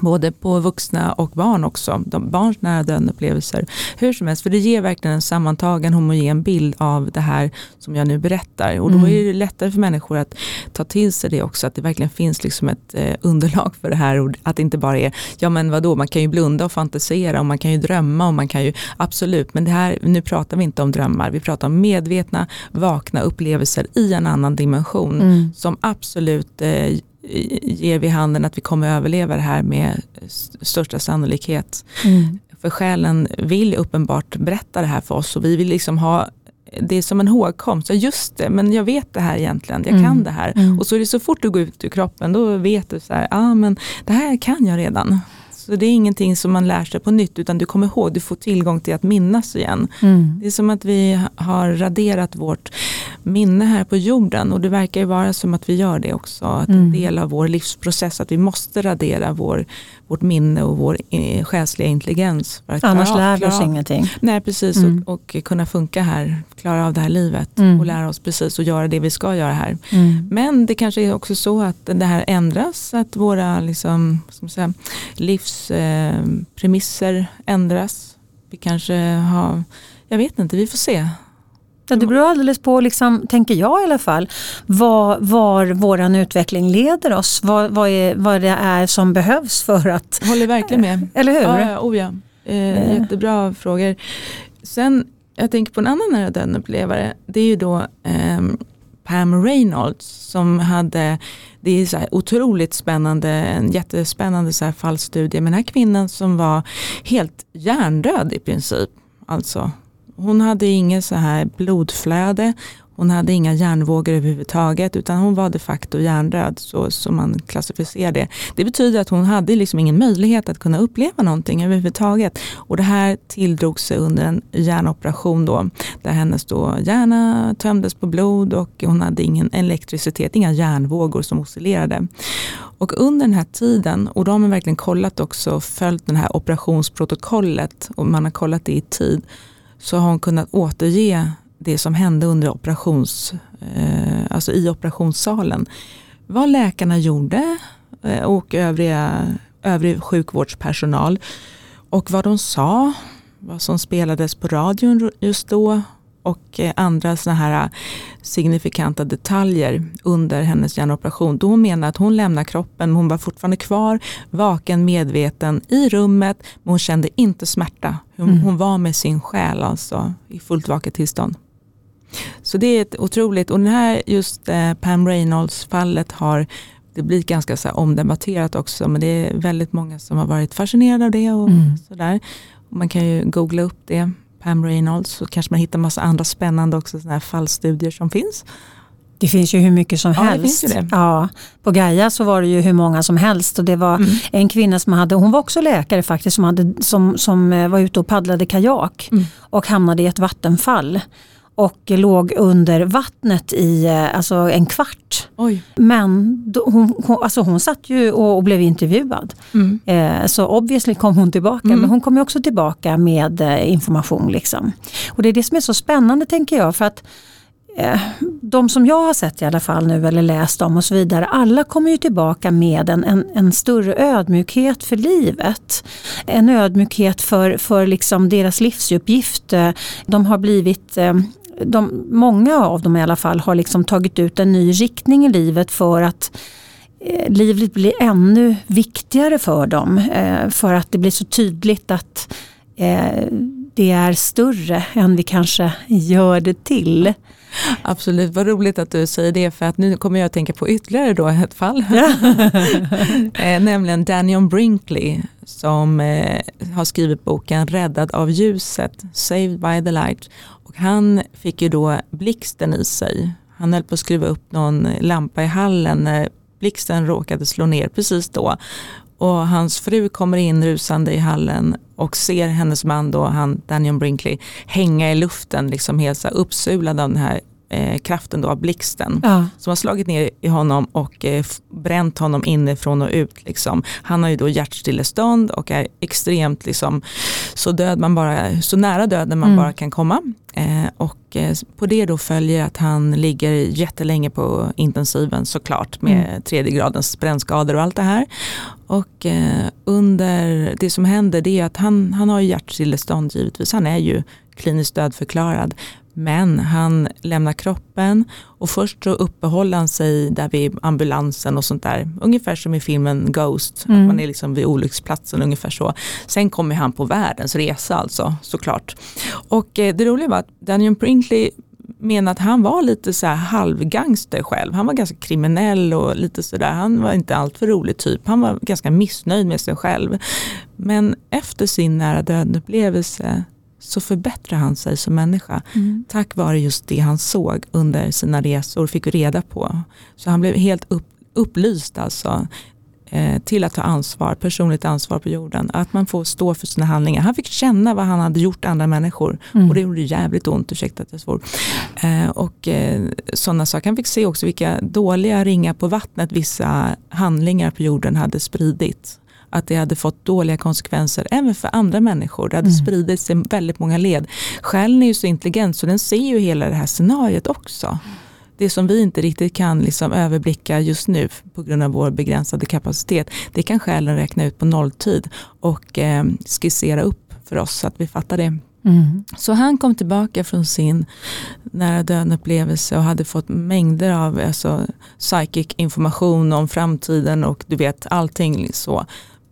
Både på vuxna och barn också. De, barns nära döden upplevelser. Hur som helst, för det ger verkligen en sammantagen homogen bild av det här som jag nu berättar. Och då mm. är det lättare för människor att ta till sig det också. Att det verkligen finns liksom ett eh, underlag för det här. Och att det inte bara är, ja men vadå, man kan ju blunda och fantisera och man kan ju drömma och man kan ju, absolut. Men det här, nu pratar vi inte om drömmar. Vi pratar om medvetna, vakna upplevelser i en annan dimension. Mm. Som absolut eh, ger vi handen att vi kommer överleva det här med största sannolikhet. Mm. För själen vill uppenbart berätta det här för oss och vi vill liksom ha det är som en hågkomst, ja just det, men jag vet det här egentligen, jag mm. kan det här. Mm. Och så är det så fort du går ut ur kroppen, då vet du så här, ah, men det här kan jag redan. Så det är ingenting som man lär sig på nytt utan du kommer ihåg, du får tillgång till att minnas igen. Mm. Det är som att vi har raderat vårt minne här på jorden och det verkar ju vara som att vi gör det också. Att mm. en del av vår livsprocess att vi måste radera vår, vårt minne och vår eh, själsliga intelligens. För att Annars klara, lär vi oss ingenting. Nej precis mm. och, och, kunna funka här, klara av det här livet mm. och lära oss precis och göra det vi ska göra här. Mm. Men det kanske är också så att det här ändras, att våra liksom, som säga, livspremisser eh, ändras. Vi kanske har, jag vet inte, vi får se. Ja, det beror alldeles på, liksom, tänker jag i alla fall, var, var vår utveckling leder oss. Vad, vad, är, vad det är som behövs för att... Jag håller verkligen med. Eller hur? Ja, ja, oh ja. Eh, jättebra frågor. Sen, jag tänker på en annan nära döden-upplevare. Det är ju då eh, Pam Reynolds som hade, det är så otroligt spännande, en jättespännande så här fallstudie. Men den här kvinnan som var helt hjärndöd i princip. Alltså hon hade inget så här blodflöde, hon hade inga hjärnvågor överhuvudtaget utan hon var de facto hjärndöd så som man klassificerar det. Det betyder att hon hade liksom ingen möjlighet att kunna uppleva någonting överhuvudtaget. Och det här tilldrog sig under en hjärnoperation då där hennes då hjärna tömdes på blod och hon hade ingen elektricitet, inga hjärnvågor som oscillerade. Och under den här tiden, och då har man verkligen kollat också, följt det här operationsprotokollet och man har kollat det i tid så har hon kunnat återge det som hände under operations, eh, alltså i operationssalen. Vad läkarna gjorde eh, och övriga, övrig sjukvårdspersonal och vad de sa, vad som spelades på radion just då och eh, andra såna här signifikanta detaljer under hennes hjärnoperation. Då hon menar att hon lämnar kroppen, men hon var fortfarande kvar, vaken, medveten i rummet, men hon kände inte smärta. Hon, mm. hon var med sin själ alltså i fullt vaket tillstånd. Så det är ett otroligt, och den här just eh, Pam Reynolds fallet har det blir ganska så omdebatterat också men det är väldigt många som har varit fascinerade av det och mm. sådär. Man kan ju googla upp det, Pam Reynolds, så kanske man hittar massa andra spännande också sådana här fallstudier som finns. Det finns ju hur mycket som ja, helst. Ja, på Gaia så var det ju hur många som helst och det var mm. en kvinna som hade, hon var också läkare faktiskt, som, hade, som, som eh, var ute och paddlade kajak mm. och hamnade i ett vattenfall och låg under vattnet i eh, alltså en kvart. Oj. Men då, hon, hon, alltså hon satt ju och, och blev intervjuad. Mm. Eh, så obviously kom hon tillbaka mm. men hon kom också tillbaka med eh, information. Liksom. Och det är det som är så spännande tänker jag för att eh, de som jag har sett i alla fall nu eller läst om och så vidare, alla kommer ju tillbaka med en, en, en större ödmjukhet för livet. En ödmjukhet för, för liksom deras livsuppgift. De har blivit eh, de, många av dem i alla fall har liksom tagit ut en ny riktning i livet för att eh, livet blir ännu viktigare för dem. Eh, för att det blir så tydligt att eh, det är större än vi kanske gör det till. Absolut, vad roligt att du säger det för att nu kommer jag att tänka på ytterligare då ett fall. eh, nämligen Daniel Brinkley som eh, har skrivit boken Räddad av ljuset, Saved by the light. Han fick ju då blixten i sig. Han höll på att skruva upp någon lampa i hallen när blixten råkade slå ner precis då. Och hans fru kommer in rusande i hallen och ser hennes man då, han Daniel Brinkley, hänga i luften, liksom helt så uppsulad av den här eh, kraften då av blixten. Ja. Som har slagit ner i honom och eh, bränt honom inifrån och ut. Liksom. Han har ju då hjärtstillestånd och är extremt liksom, så, död man bara, så nära döden man mm. bara kan komma. Eh, och eh, på det då följer att han ligger jättelänge på intensiven såklart med mm. tredje gradens brännskador och allt det här. Och eh, under det som händer det är att han, han har hjärtstillestånd givetvis, han är ju kliniskt dödförklarad. Men han lämnar kroppen och först så uppehåller han sig där vid ambulansen och sånt där. Ungefär som i filmen Ghost, mm. att man är liksom vid olycksplatsen ungefär så. Sen kommer han på världens resa alltså såklart. Och eh, det roliga var att Daniel Brinkley menar att han var lite så här halvgangster själv. Han var ganska kriminell och lite sådär, han var inte alltför rolig typ. Han var ganska missnöjd med sig själv. Men efter sin nära döden upplevelse så förbättrar han sig som människa. Mm. Tack vare just det han såg under sina resor och fick reda på. Så han blev helt upp, upplyst alltså eh, till att ta ansvar, personligt ansvar på jorden. Att man får stå för sina handlingar. Han fick känna vad han hade gjort andra människor. Mm. Och det gjorde jävligt ont, ursäkta att jag svor. Eh, och eh, sådana saker. Han fick se också vilka dåliga ringar på vattnet vissa handlingar på jorden hade spridit att det hade fått dåliga konsekvenser även för andra människor. Det hade mm. spridits i väldigt många led. Själen är ju så intelligent så den ser ju hela det här scenariot också. Det som vi inte riktigt kan liksom överblicka just nu på grund av vår begränsade kapacitet, det kan själen räkna ut på nolltid och eh, skissera upp för oss så att vi fattar det. Mm. Så han kom tillbaka från sin nära döden upplevelse och hade fått mängder av alltså, psychic information om framtiden och du vet allting så.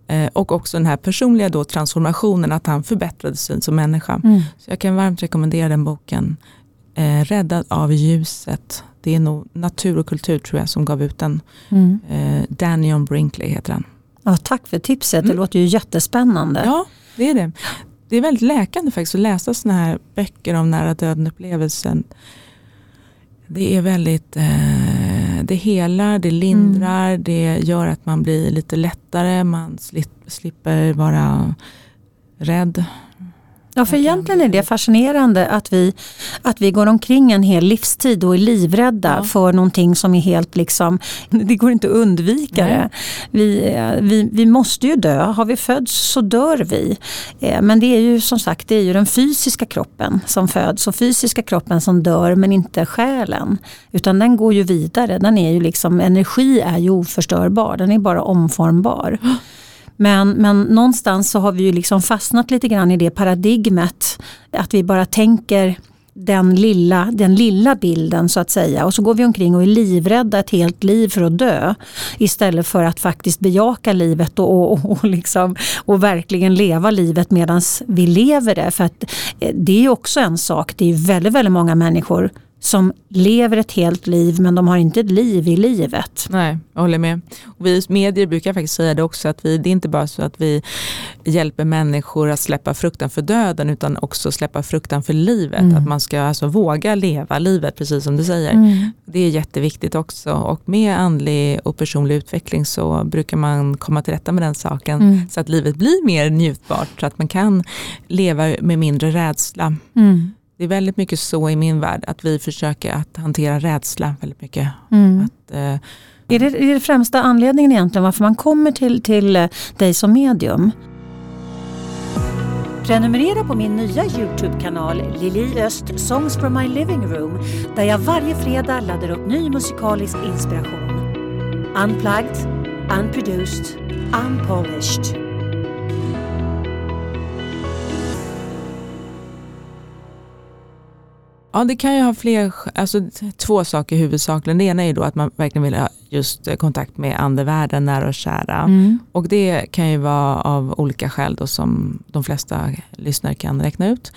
Eh, och också den här personliga då transformationen, att han förbättrade sig som människa. Mm. Så jag kan varmt rekommendera den boken. Eh, Räddad av ljuset. Det är nog Natur och kultur tror jag som gav ut den. Mm. Eh, Daniel Brinkley heter den. Ja, tack för tipset, det mm. låter ju jättespännande. Ja, det är det. Det är väldigt läkande faktiskt att läsa sådana här böcker om nära döden upplevelsen. Det är väldigt eh, det helar, det lindrar, mm. det gör att man blir lite lättare, man slipper vara rädd. Ja, för egentligen är det fascinerande att vi, att vi går omkring en hel livstid och är livrädda ja. för någonting som är helt liksom, det går inte att undvika det. Vi, vi, vi måste ju dö, har vi föds så dör vi. Eh, men det är ju som sagt det är ju den fysiska kroppen som föds och fysiska kroppen som dör men inte själen. Utan den går ju vidare, den är ju liksom, energi är ju oförstörbar, den är bara omformbar. Men, men någonstans så har vi ju liksom fastnat lite grann i det paradigmet. Att vi bara tänker den lilla, den lilla bilden så att säga och så går vi omkring och är livrädda ett helt liv för att dö istället för att faktiskt bejaka livet och, och, och, liksom, och verkligen leva livet medan vi lever det. För att eh, det är också en sak, det är väldigt, väldigt många människor som lever ett helt liv men de har inte ett liv i livet. Nej, jag håller med. Och vi medier brukar faktiskt säga det också att vi, det är inte bara så att vi hjälper människor att släppa fruktan för döden utan också släppa fruktan för livet. Mm. Att man ska alltså våga leva livet precis som du säger. Mm. Det är jätteviktigt också och med andlig och personlig utveckling så brukar man komma till rätta med den saken mm. så att livet blir mer njutbart så att man kan leva med mindre rädsla. Det är väldigt mycket så i min värld, att vi försöker att hantera rädsla väldigt mycket. Mm. Att, eh, är, det, är det främsta anledningen egentligen varför man kommer till, till eh, dig som medium? Prenumerera på min nya Youtube-kanal Lili Öst Songs from my living room där jag varje fredag laddar upp ny musikalisk inspiration. Unplugged, unproduced, unpolished. Ja det kan ju ha fler, alltså två saker huvudsakligen. Det ena är ju då att man verkligen vill ha just eh, kontakt med andevärlden, nära och kära. Mm. Och det kan ju vara av olika skäl då som de flesta lyssnare kan räkna ut.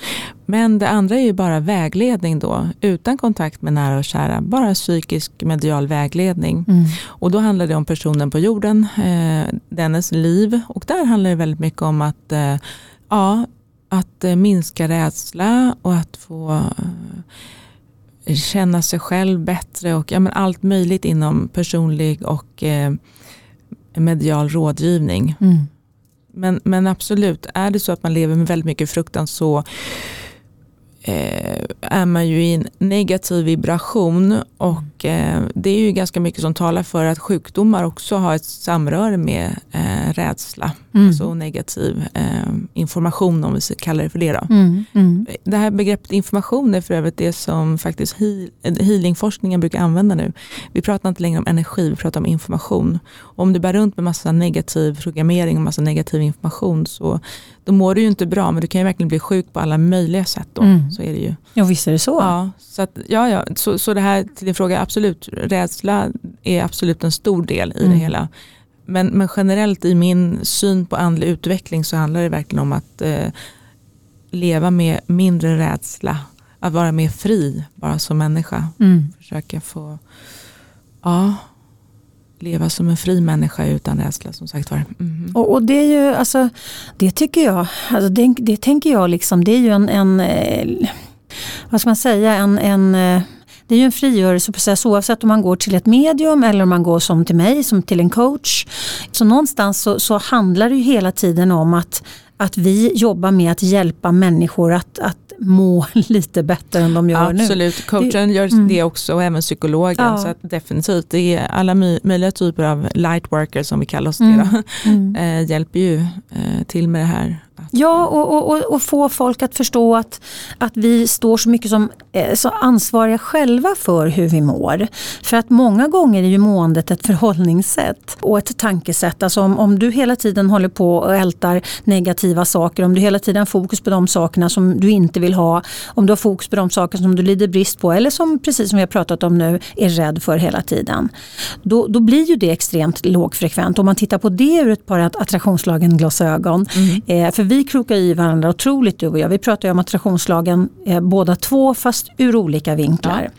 Men det andra är ju bara vägledning då, utan kontakt med nära och kära, bara psykisk medial vägledning. Mm. Och då handlar det om personen på jorden, eh, dennes liv och där handlar det väldigt mycket om att eh, ja, att eh, minska rädsla och att få eh, känna sig själv bättre och ja, men allt möjligt inom personlig och eh, medial rådgivning. Mm. Men, men absolut, är det så att man lever med väldigt mycket fruktan så eh, är man ju i en negativ vibration och eh, det är ju ganska mycket som talar för att sjukdomar också har ett samröre med eh, rädsla. Mm. Alltså negativ eh, information om vi kallar det för det. Då. Mm. Mm. Det här begreppet information är för övrigt det som faktiskt heal, healingforskningen brukar använda nu. Vi pratar inte längre om energi, vi pratar om information. Om du bär runt med massa negativ programmering och massa negativ information så då mår du ju inte bra men du kan ju verkligen bli sjuk på alla möjliga sätt. Då. Så är det ju. Ja visst är det så. Ja, så, att, ja, ja. Så, så det här till din fråga, absolut, rädsla är absolut en stor del i mm. det hela. Men, men generellt i min syn på andlig utveckling så handlar det verkligen om att eh, leva med mindre rädsla. Att vara mer fri bara som människa. Mm. Försöka få ja, leva som en fri människa utan rädsla som sagt var. Mm. Och, och, det är ju, alltså, det tycker jag, alltså det, det tänker jag liksom, det är ju en, en eh, vad ska man säga, en, en eh, det är ju en frigörelseprocess oavsett om man går till ett medium eller om man går som till mig, som till en coach. Så någonstans så, så handlar det ju hela tiden om att, att vi jobbar med att hjälpa människor att, att må lite bättre än de gör Absolut. nu. Absolut, coachen gör mm. det också och även psykologen. Ja. Så definitivt, det är alla möjliga typer av lightworkers som vi kallar oss mm. det. Mm. Eh, hjälper ju eh, till med det här Ja, och, och, och, få folk att förstå att, att vi står så mycket som eh, så ansvariga själva för hur vi mår. För att många gånger är ju måendet ett förhållningssätt och ett tankesätt. Alltså om, om du hela tiden håller på och ältar negativa saker, om du hela tiden har fokus på de sakerna som du inte vill ha, om du har fokus på de saker som du lider brist på eller som, precis som vi har pratat om nu, är rädd för hela tiden. Då, då blir ju det extremt lågfrekvent. Om man tittar på det ur ett par attraktionslagen glasögon. Mm. Eh, för vi krokar i varandra otroligt du och jag. Vi pratar ju om attraktionslagen eh, båda två fast ur olika vinklar. Ja.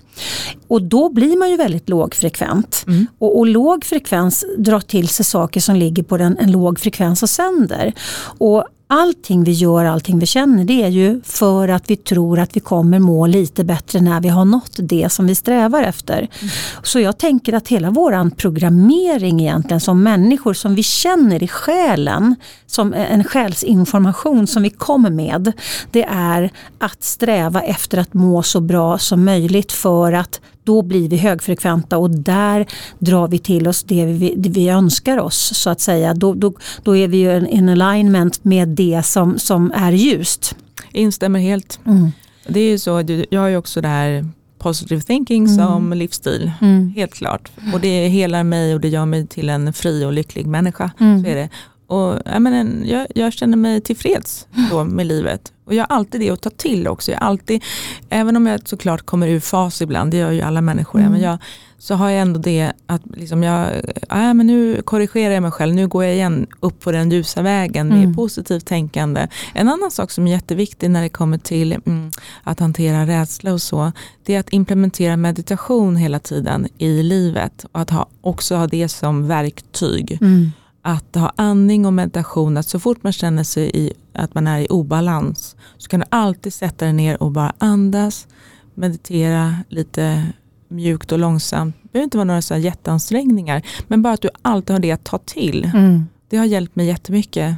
Och då blir man ju väldigt lågfrekvent. Mm. Och, och låg frekvens drar till sig saker som ligger på den, en låg frekvens och sänder. Och allting vi gör, allting vi känner, det är ju för att vi tror att vi kommer må lite bättre när vi har nått det som vi strävar efter. Mm. Så jag tänker att hela vår programmering egentligen som människor som vi känner i själen, som en själsinformation som vi kommer med, det är att sträva efter att må så bra som möjligt för att då blir vi högfrekventa och där drar vi till oss det vi, det vi önskar oss så att säga. Då, då, då är vi ju in alignment med det som, som är ljust. Instämmer helt. Mm. Det är ju så, jag har ju också det här positive thinking mm. som livsstil. Mm. Helt klart. Och det helar mig och det gör mig till en fri och lycklig människa. Mm. Så är det. Och jag, menar, jag, jag känner mig tillfreds då med livet. Och jag har alltid det att ta till också. Jag alltid, även om jag såklart kommer ur fas ibland, det gör ju alla människor, mm. men jag, så har jag ändå det att liksom jag, äh, men nu korrigerar jag mig själv, nu går jag igen upp på den ljusa vägen med mm. positivt tänkande. En annan sak som är jätteviktig när det kommer till mm, att hantera rädsla och så, det är att implementera meditation hela tiden i livet och att ha, också ha det som verktyg. Mm att ha andning och meditation, att så fort man känner sig i, att man är i obalans så kan du alltid sätta dig ner och bara andas, meditera lite mjukt och långsamt. Det behöver inte vara några så här jätteansträngningar, men bara att du alltid har det att ta till. Mm. Det har hjälpt mig jättemycket.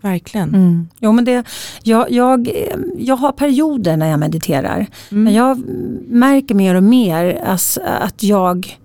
Verkligen. Mm. Jo, men det, jag, jag, jag har perioder när jag mediterar. Mm. Men jag märker mer och mer alltså, att jag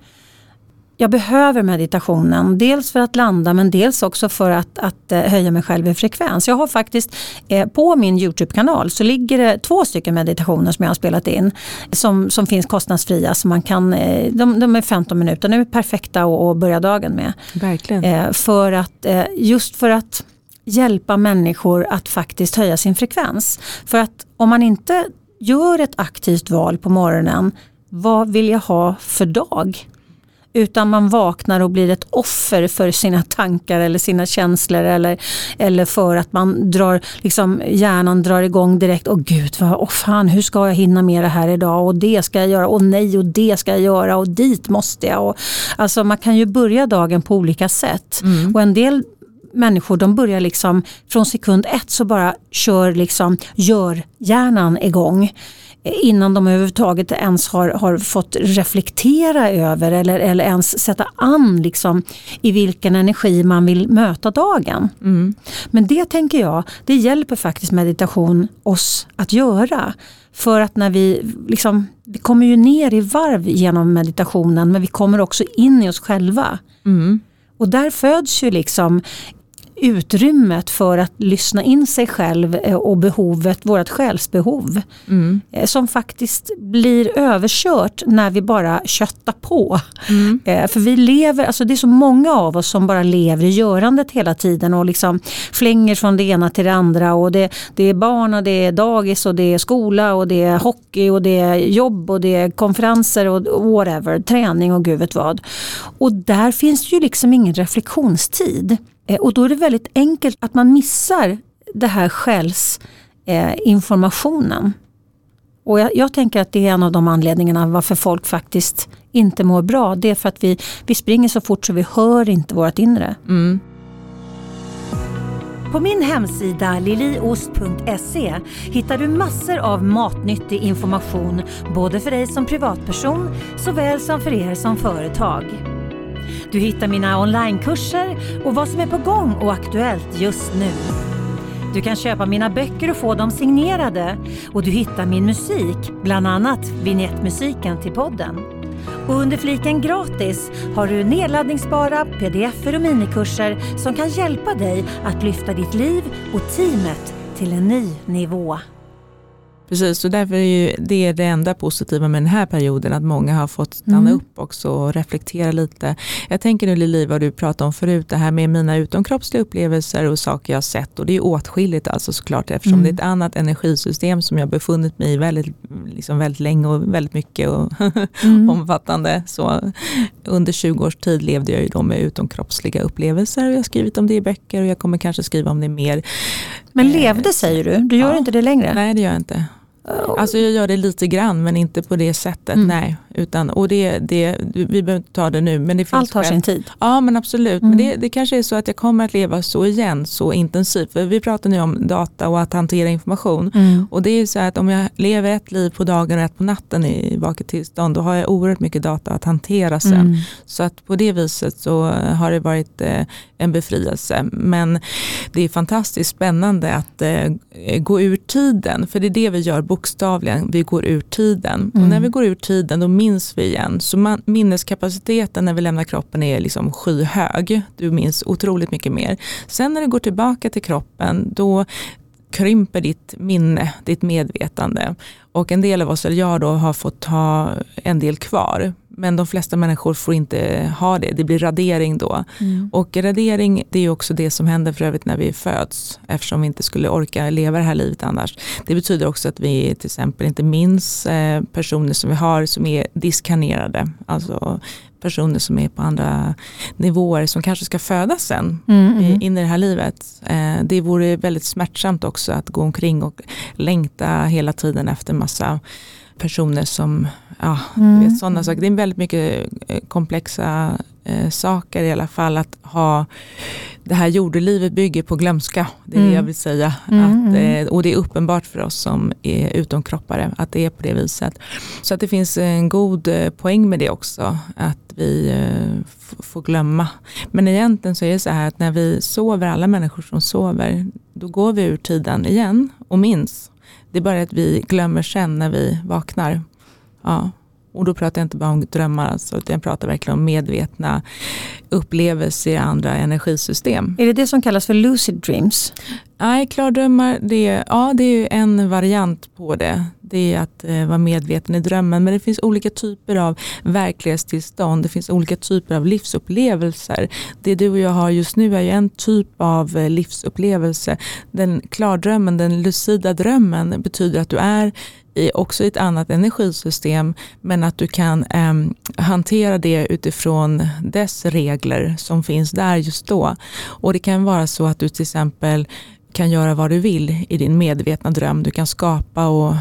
jag behöver meditationen. Dels för att landa men dels också för att, att eh, höja mig själv i frekvens. Jag har faktiskt eh, på min Youtube-kanal så ligger det två stycken meditationer som jag har spelat in. Som, som finns kostnadsfria. Så man kan, eh, de, de är 15 minuter, de är perfekta att börja dagen med. Verkligen. för att, just för att hjälpa människor att faktiskt höja sin frekvens. För att om man inte gör ett aktivt val på morgonen, vad vill jag ha för dag? Utan man vaknar och blir ett offer för sina tankar eller sina känslor eller, eller för att man drar, liksom, hjärnan drar igång direkt. Åh gud, vad, åh fan, hur ska jag hinna med det här idag? Och det ska jag göra. Och nej, och det ska jag göra. Och dit måste jag. Och, alltså, man kan ju börja dagen på olika sätt. Mm. Och en del människor de börjar liksom från sekund ett så bara kör liksom gör hjärnan igång innan de överhuvudtaget ens har, har fått reflektera över eller, eller ens sätta an liksom, i vilken energi man vill möta dagen. Mm. Men det tänker jag, det hjälper faktiskt meditation oss att göra. För att när vi, liksom, vi kommer ju ner i varv genom meditationen men vi kommer också in i oss själva. Mm. Och där föds ju liksom utrymmet för att lyssna in sig själv eh, och behovet, vårt själsbehov. Mm. Eh, som faktiskt blir överkört när vi bara köttar på. Mm. Eh, för vi lever, alltså det är så många av oss som bara lever i görandet hela tiden och liksom flänger från det ena till det andra. Och det, det är barn och det är dagis och det är skola och det är hockey och det är jobb och det är konferenser och whatever, träning och gud vet vad. Och där finns ju liksom ingen reflektionstid. Eh, och då är det väldigt enkelt att man missar det här skällsinformationen. Eh, och jag, jag, tänker att det är en av de anledningarna varför folk faktiskt inte mår bra. Det är för att vi, vi springer så fort så vi hör inte vårt inre. Mm. På min hemsida liliost.se hittar du massor av matnyttig information både för dig som privatperson såväl som för er som företag. Du hittar mina onlinekurser och vad som är på gång och aktuellt just nu. Du kan köpa mina böcker och få dem signerade och du hittar min musik, bland annat vignettmusiken till podden. Och under fliken gratis har du nedladdningsbara pdf och minikurser som kan hjälpa dig att lyfta ditt liv och teamet till en ny nivå. Precis, och därför är ju det det enda positiva med den här perioden, att många har fått stanna mm. upp också och reflektera lite. Jag tänker nu Lili, vad du pratade om förut, det här med mina utomkroppsliga upplevelser och saker jag sett. Och det är åtskilligt alltså såklart, eftersom mm. det är ett annat energisystem som jag befunnit mig i väldigt, liksom väldigt länge och väldigt mycket och mm. omfattande. Så under 20 års tid levde jag ju då med utomkroppsliga upplevelser och jag har skrivit om det i böcker och jag kommer kanske skriva om det mer. Men levde säger du? Du gör ja. inte det längre? Nej det gör jag inte. Alltså jag gör det lite grann men inte på det sättet. Mm. Nej. Utan, och det, det, vi behöver inte ta det nu. Men det finns Allt har sin tid. Ja men absolut. Mm. Men det, det kanske är så att jag kommer att leva så igen så intensivt. För vi pratar nu om data och att hantera information. Mm. Och det är så att om jag lever ett liv på dagen och ett på natten i vaket tillstånd då har jag oerhört mycket data att hantera sen. Mm. Så att på det viset så har det varit eh, en befrielse. Men det är fantastiskt spännande att eh, gå ur tiden. För det är det vi gör bokstavligen. Vi går ur tiden. Och när mm. vi går ur tiden då minns vi igen. Så man, minneskapaciteten när vi lämnar kroppen är liksom skyhög. Du minns otroligt mycket mer. Sen när du går tillbaka till kroppen då krymper ditt minne, ditt medvetande. Och en del av oss, eller jag då, har fått ha en del kvar. Men de flesta människor får inte ha det, det blir radering då. Mm. Och radering det är också det som händer för övrigt när vi föds eftersom vi inte skulle orka leva det här livet annars. Det betyder också att vi till exempel inte minns eh, personer som vi har som är diskarnerade. Alltså personer som är på andra nivåer som kanske ska födas sen mm, mm. in i det här livet. Eh, det vore väldigt smärtsamt också att gå omkring och längta hela tiden efter massa personer som, ja, mm. vet, sådana saker. Det är väldigt mycket eh, komplexa eh, saker i alla fall att ha det här jordelivet bygger på glömska. Det är mm. det jag vill säga. Mm. Att, mm. eh, och det är uppenbart för oss som är utomkroppare att det är på det viset. Så att det finns en god eh, poäng med det också. Att vi får glömma. Men egentligen så är det så här att när vi sover, alla människor som sover, då går vi ur tiden igen och minns. Det är bara att vi glömmer sen när vi vaknar. Ja. Och då pratar jag inte bara om drömmar, alltså, utan jag pratar verkligen om medvetna upplevelser i andra energisystem. Är det det som kallas för lucid dreams? Nej, klardrömmar, det, ja, det är en variant på det. Det är att eh, vara medveten i drömmen. Men det finns olika typer av verklighetstillstånd. Det finns olika typer av livsupplevelser. Det du och jag har just nu är ju en typ av eh, livsupplevelse. Den klardrömmen, den lucida drömmen betyder att du är i också ett annat energisystem men att du kan eh, hantera det utifrån dess regler som finns där just då. Och det kan vara så att du till exempel kan göra vad du vill i din medvetna dröm. Du kan skapa och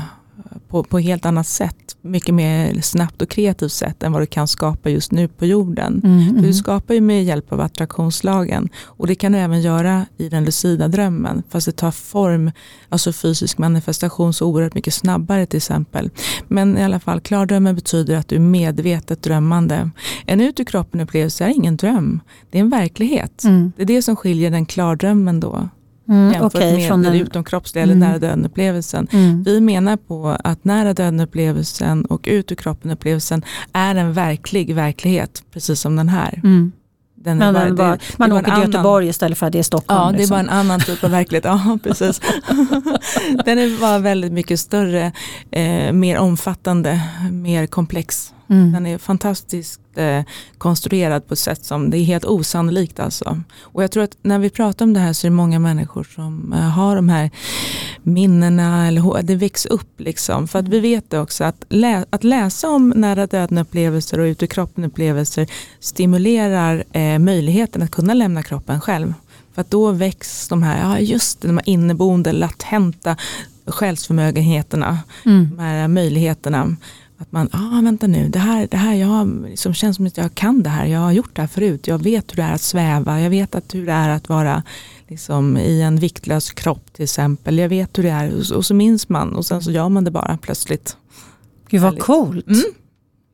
på, på helt annat sätt. Mycket mer snabbt och kreativt sätt än vad du kan skapa just nu på jorden. Mm, mm. Du skapar ju med hjälp av attraktionslagen och det kan du även göra i den lucida drömmen. Fast det tar form, alltså fysisk manifestation så oerhört mycket snabbare till exempel. Men i alla fall, klardrömmen betyder att du är medvetet drömmande. En ut ur kroppen upplevelse är ingen dröm, det är en verklighet. Mm. Det är det som skiljer den klardrömmen då Mm, jämfört okay, med den, utomkroppsliga eller mm. nära döden-upplevelsen. Mm. Vi menar på att nära döden-upplevelsen och ut ur kroppen-upplevelsen är en verklig verklighet, precis som den här. Mm. Den bara, den bara, det, man det åker till Göteborg annan, istället för att det är Stockholm. Ja, det liksom. är bara en annan typ av verklighet. Ja, precis. den är bara väldigt mycket större, eh, mer omfattande, mer komplex. Mm. Den är fantastiskt eh, konstruerad på ett sätt som det är helt osannolikt. Alltså. Och jag tror att när vi pratar om det här så är det många människor som eh, har de här minnena, eller det väcks upp. Liksom. För att vi vet också att, lä att läsa om nära döden upplevelser och ut ur kroppen upplevelser stimulerar eh, möjligheten att kunna lämna kroppen själv. För att då väcks de här, ja just det, de här inneboende, latenta själsförmögenheterna, mm. de här möjligheterna. Att man, ah, vänta nu, det här, det här jag som känns som att jag kan det här, jag har gjort det här förut, jag vet hur det är att sväva, jag vet att hur det är att vara liksom, i en viktlös kropp till exempel, jag vet hur det är och, och så minns man och sen så gör man det bara plötsligt. Gud vad coolt. Mm.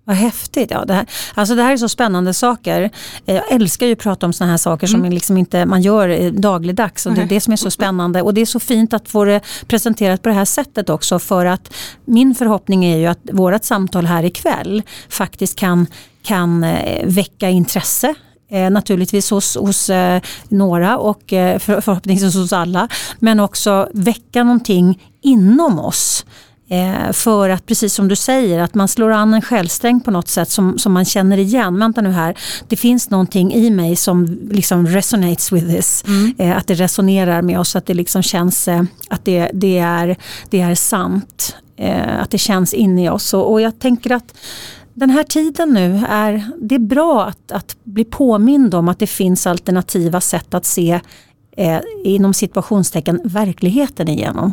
Vad häftigt. Ja, det, här, alltså det här är så spännande saker. Jag älskar ju att prata om sådana här saker mm. som liksom inte man gör dagligdags. Och det är det som är så spännande. Och det är så fint att få det presenterat på det här sättet också. För att min förhoppning är ju att vårt samtal här ikväll faktiskt kan, kan eh, väcka intresse Eh, naturligtvis hos, hos eh, några och eh, för, förhoppningsvis hos alla. Men också väcka någonting inom oss Eh, för att precis som du säger att man slår an en självsträng på något sätt som, som man känner igen. Vänta nu här, det finns någonting i mig som liksom resonates with this. Mm. Eh, att det resonerar med oss, att det liksom känns eh, att det, det, är, det är sant. Eh, att det känns inne i oss. Och, och jag tänker att den här tiden nu är det är bra att, att bli påmind om att det finns alternativa sätt att se eh, inom situationstecken verkligheten igenom.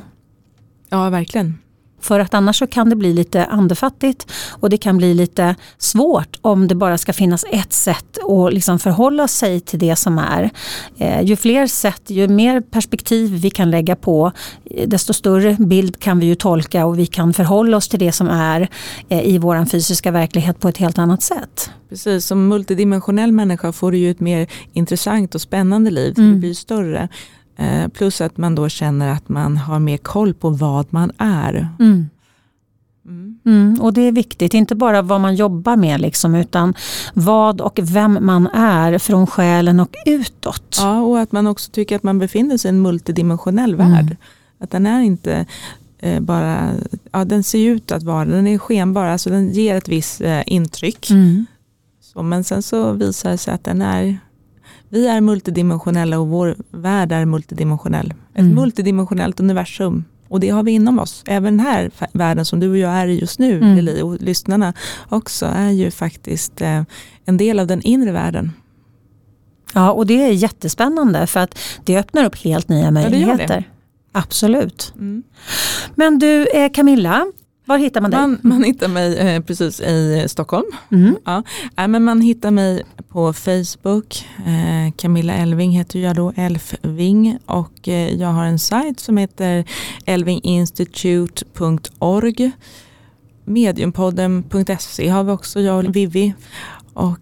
Ja, verkligen. För att annars så kan det bli lite andefattigt och det kan bli lite svårt om det bara ska finnas ett sätt att liksom förhålla sig till det som är. Eh, ju fler sätt, ju mer perspektiv vi kan lägga på eh, desto större bild kan vi ju tolka och vi kan förhålla oss till det som är eh, i vår fysiska verklighet på ett helt annat sätt. Precis, som multidimensionell människa får du ju ett mer intressant och spännande liv. Mm. Det blir större. Eh, plus att man då känner att man har mer koll på vad man är. Mm. Mm. Mm, och det är viktigt, inte bara vad man jobbar med liksom, utan vad och vem man är från själen och utåt. Ja, och att man också tycker att man befinner sig i en multidimensionell mm. värld. Att den är inte eh, bara, ja, den ser ut att vara, den är skenbar, alltså den ger ett visst eh, intryck. Mm. Så, men sen så visar det sig att den är, vi är multidimensionella och vår värld är multidimensionell. Ett Mm. multidimensionellt universum. Och det har vi inom oss. Även den här världen som du och jag är i just nu, Mm. Lili, och lyssnarna också, är ju faktiskt eh, en del av den inre världen. Ja, och det är jättespännande för att det öppnar upp helt nya det gör det. möjligheter. Absolut. Mm. Men du eh, Camilla, var hittar man dig? Man, man hittar mig eh, precis i Stockholm. Mm. Ja. Nej, men man hittar mig på Facebook. Eh, Camilla Elving heter jag då, Elfving. Och eh, jag har en sajt som heter elvinginstitute.org. Mediumpodden.se har vi också, jag och Vivi. Och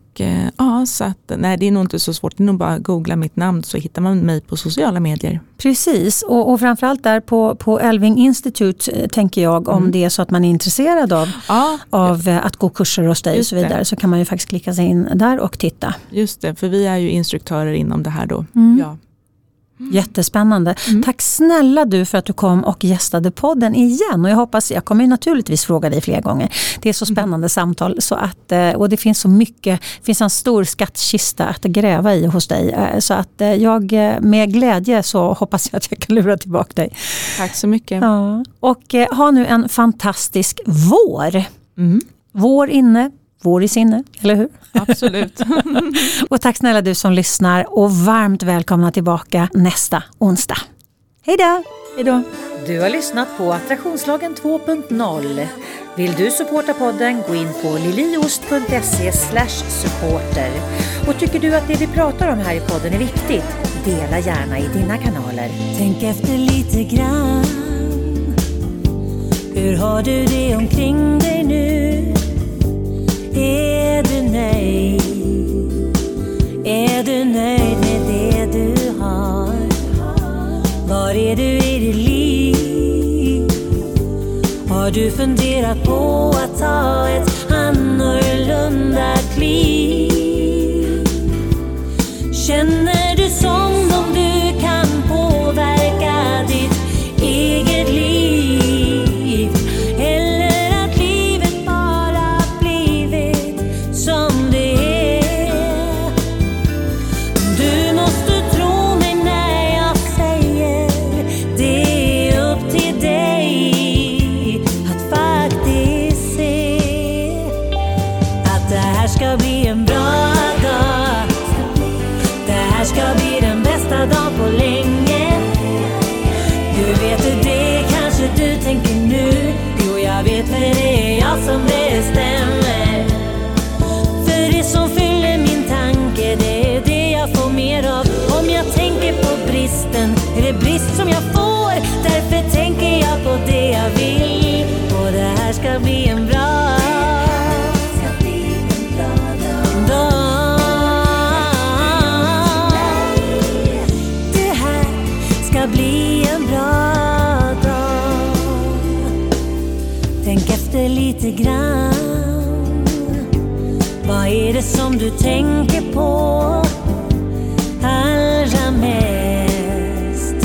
ja, så att, nej det är nog inte så svårt, det är nog bara att googla mitt namn så hittar man mig på sociala medier. Precis, och, och framförallt där på, på Elving Institute eh, tänker jag om Mm. det är så att man är intresserad av, Ja, av eh, att gå kurser hos dig och Just så vidare det. så kan man ju faktiskt klicka sig in där och titta. just det, för vi är ju instruktörer inom det här då. Mm. Ja. Jättespännande. Mm. Tack snälla du för att du kom och gästade podden igen. Och jag hoppas, jag kommer naturligtvis fråga dig fler gånger. Det är så spännande samtal så att, eh, och det finns så mycket, det finns en stor skattkista att gräva i hos dig. Eh, Så att eh, jag med glädje så hoppas jag att jag kan lura tillbaka dig. Tack så mycket. Ja. Och ha nu en fantastisk vår. Mm. Vår inne, vår i sinne, eller hur? Absolut. Och tack snälla du som lyssnar och varmt välkomna tillbaka nästa onsdag. Hej då! Hej då. Du har lyssnat på Attraktionslagen 2.0. Vill du supporta podden, gå in på liliost.se supporter. Och tycker du att det vi pratar om här i podden är viktigt, dela gärna i dina kanaler. Tänk efter lite grann Hur har du det omkring dig nu? Är du nöjd? Är du nöjd med det du har? Var är du i ditt liv? Har du funderat på att ta ett annorlunda kliv? Känner du som tänker på allra mest?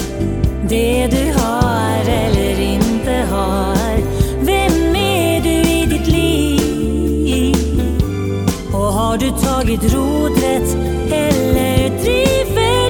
Det du har eller inte har. Vem är du i ditt liv? Och har du tagit rodret eller driver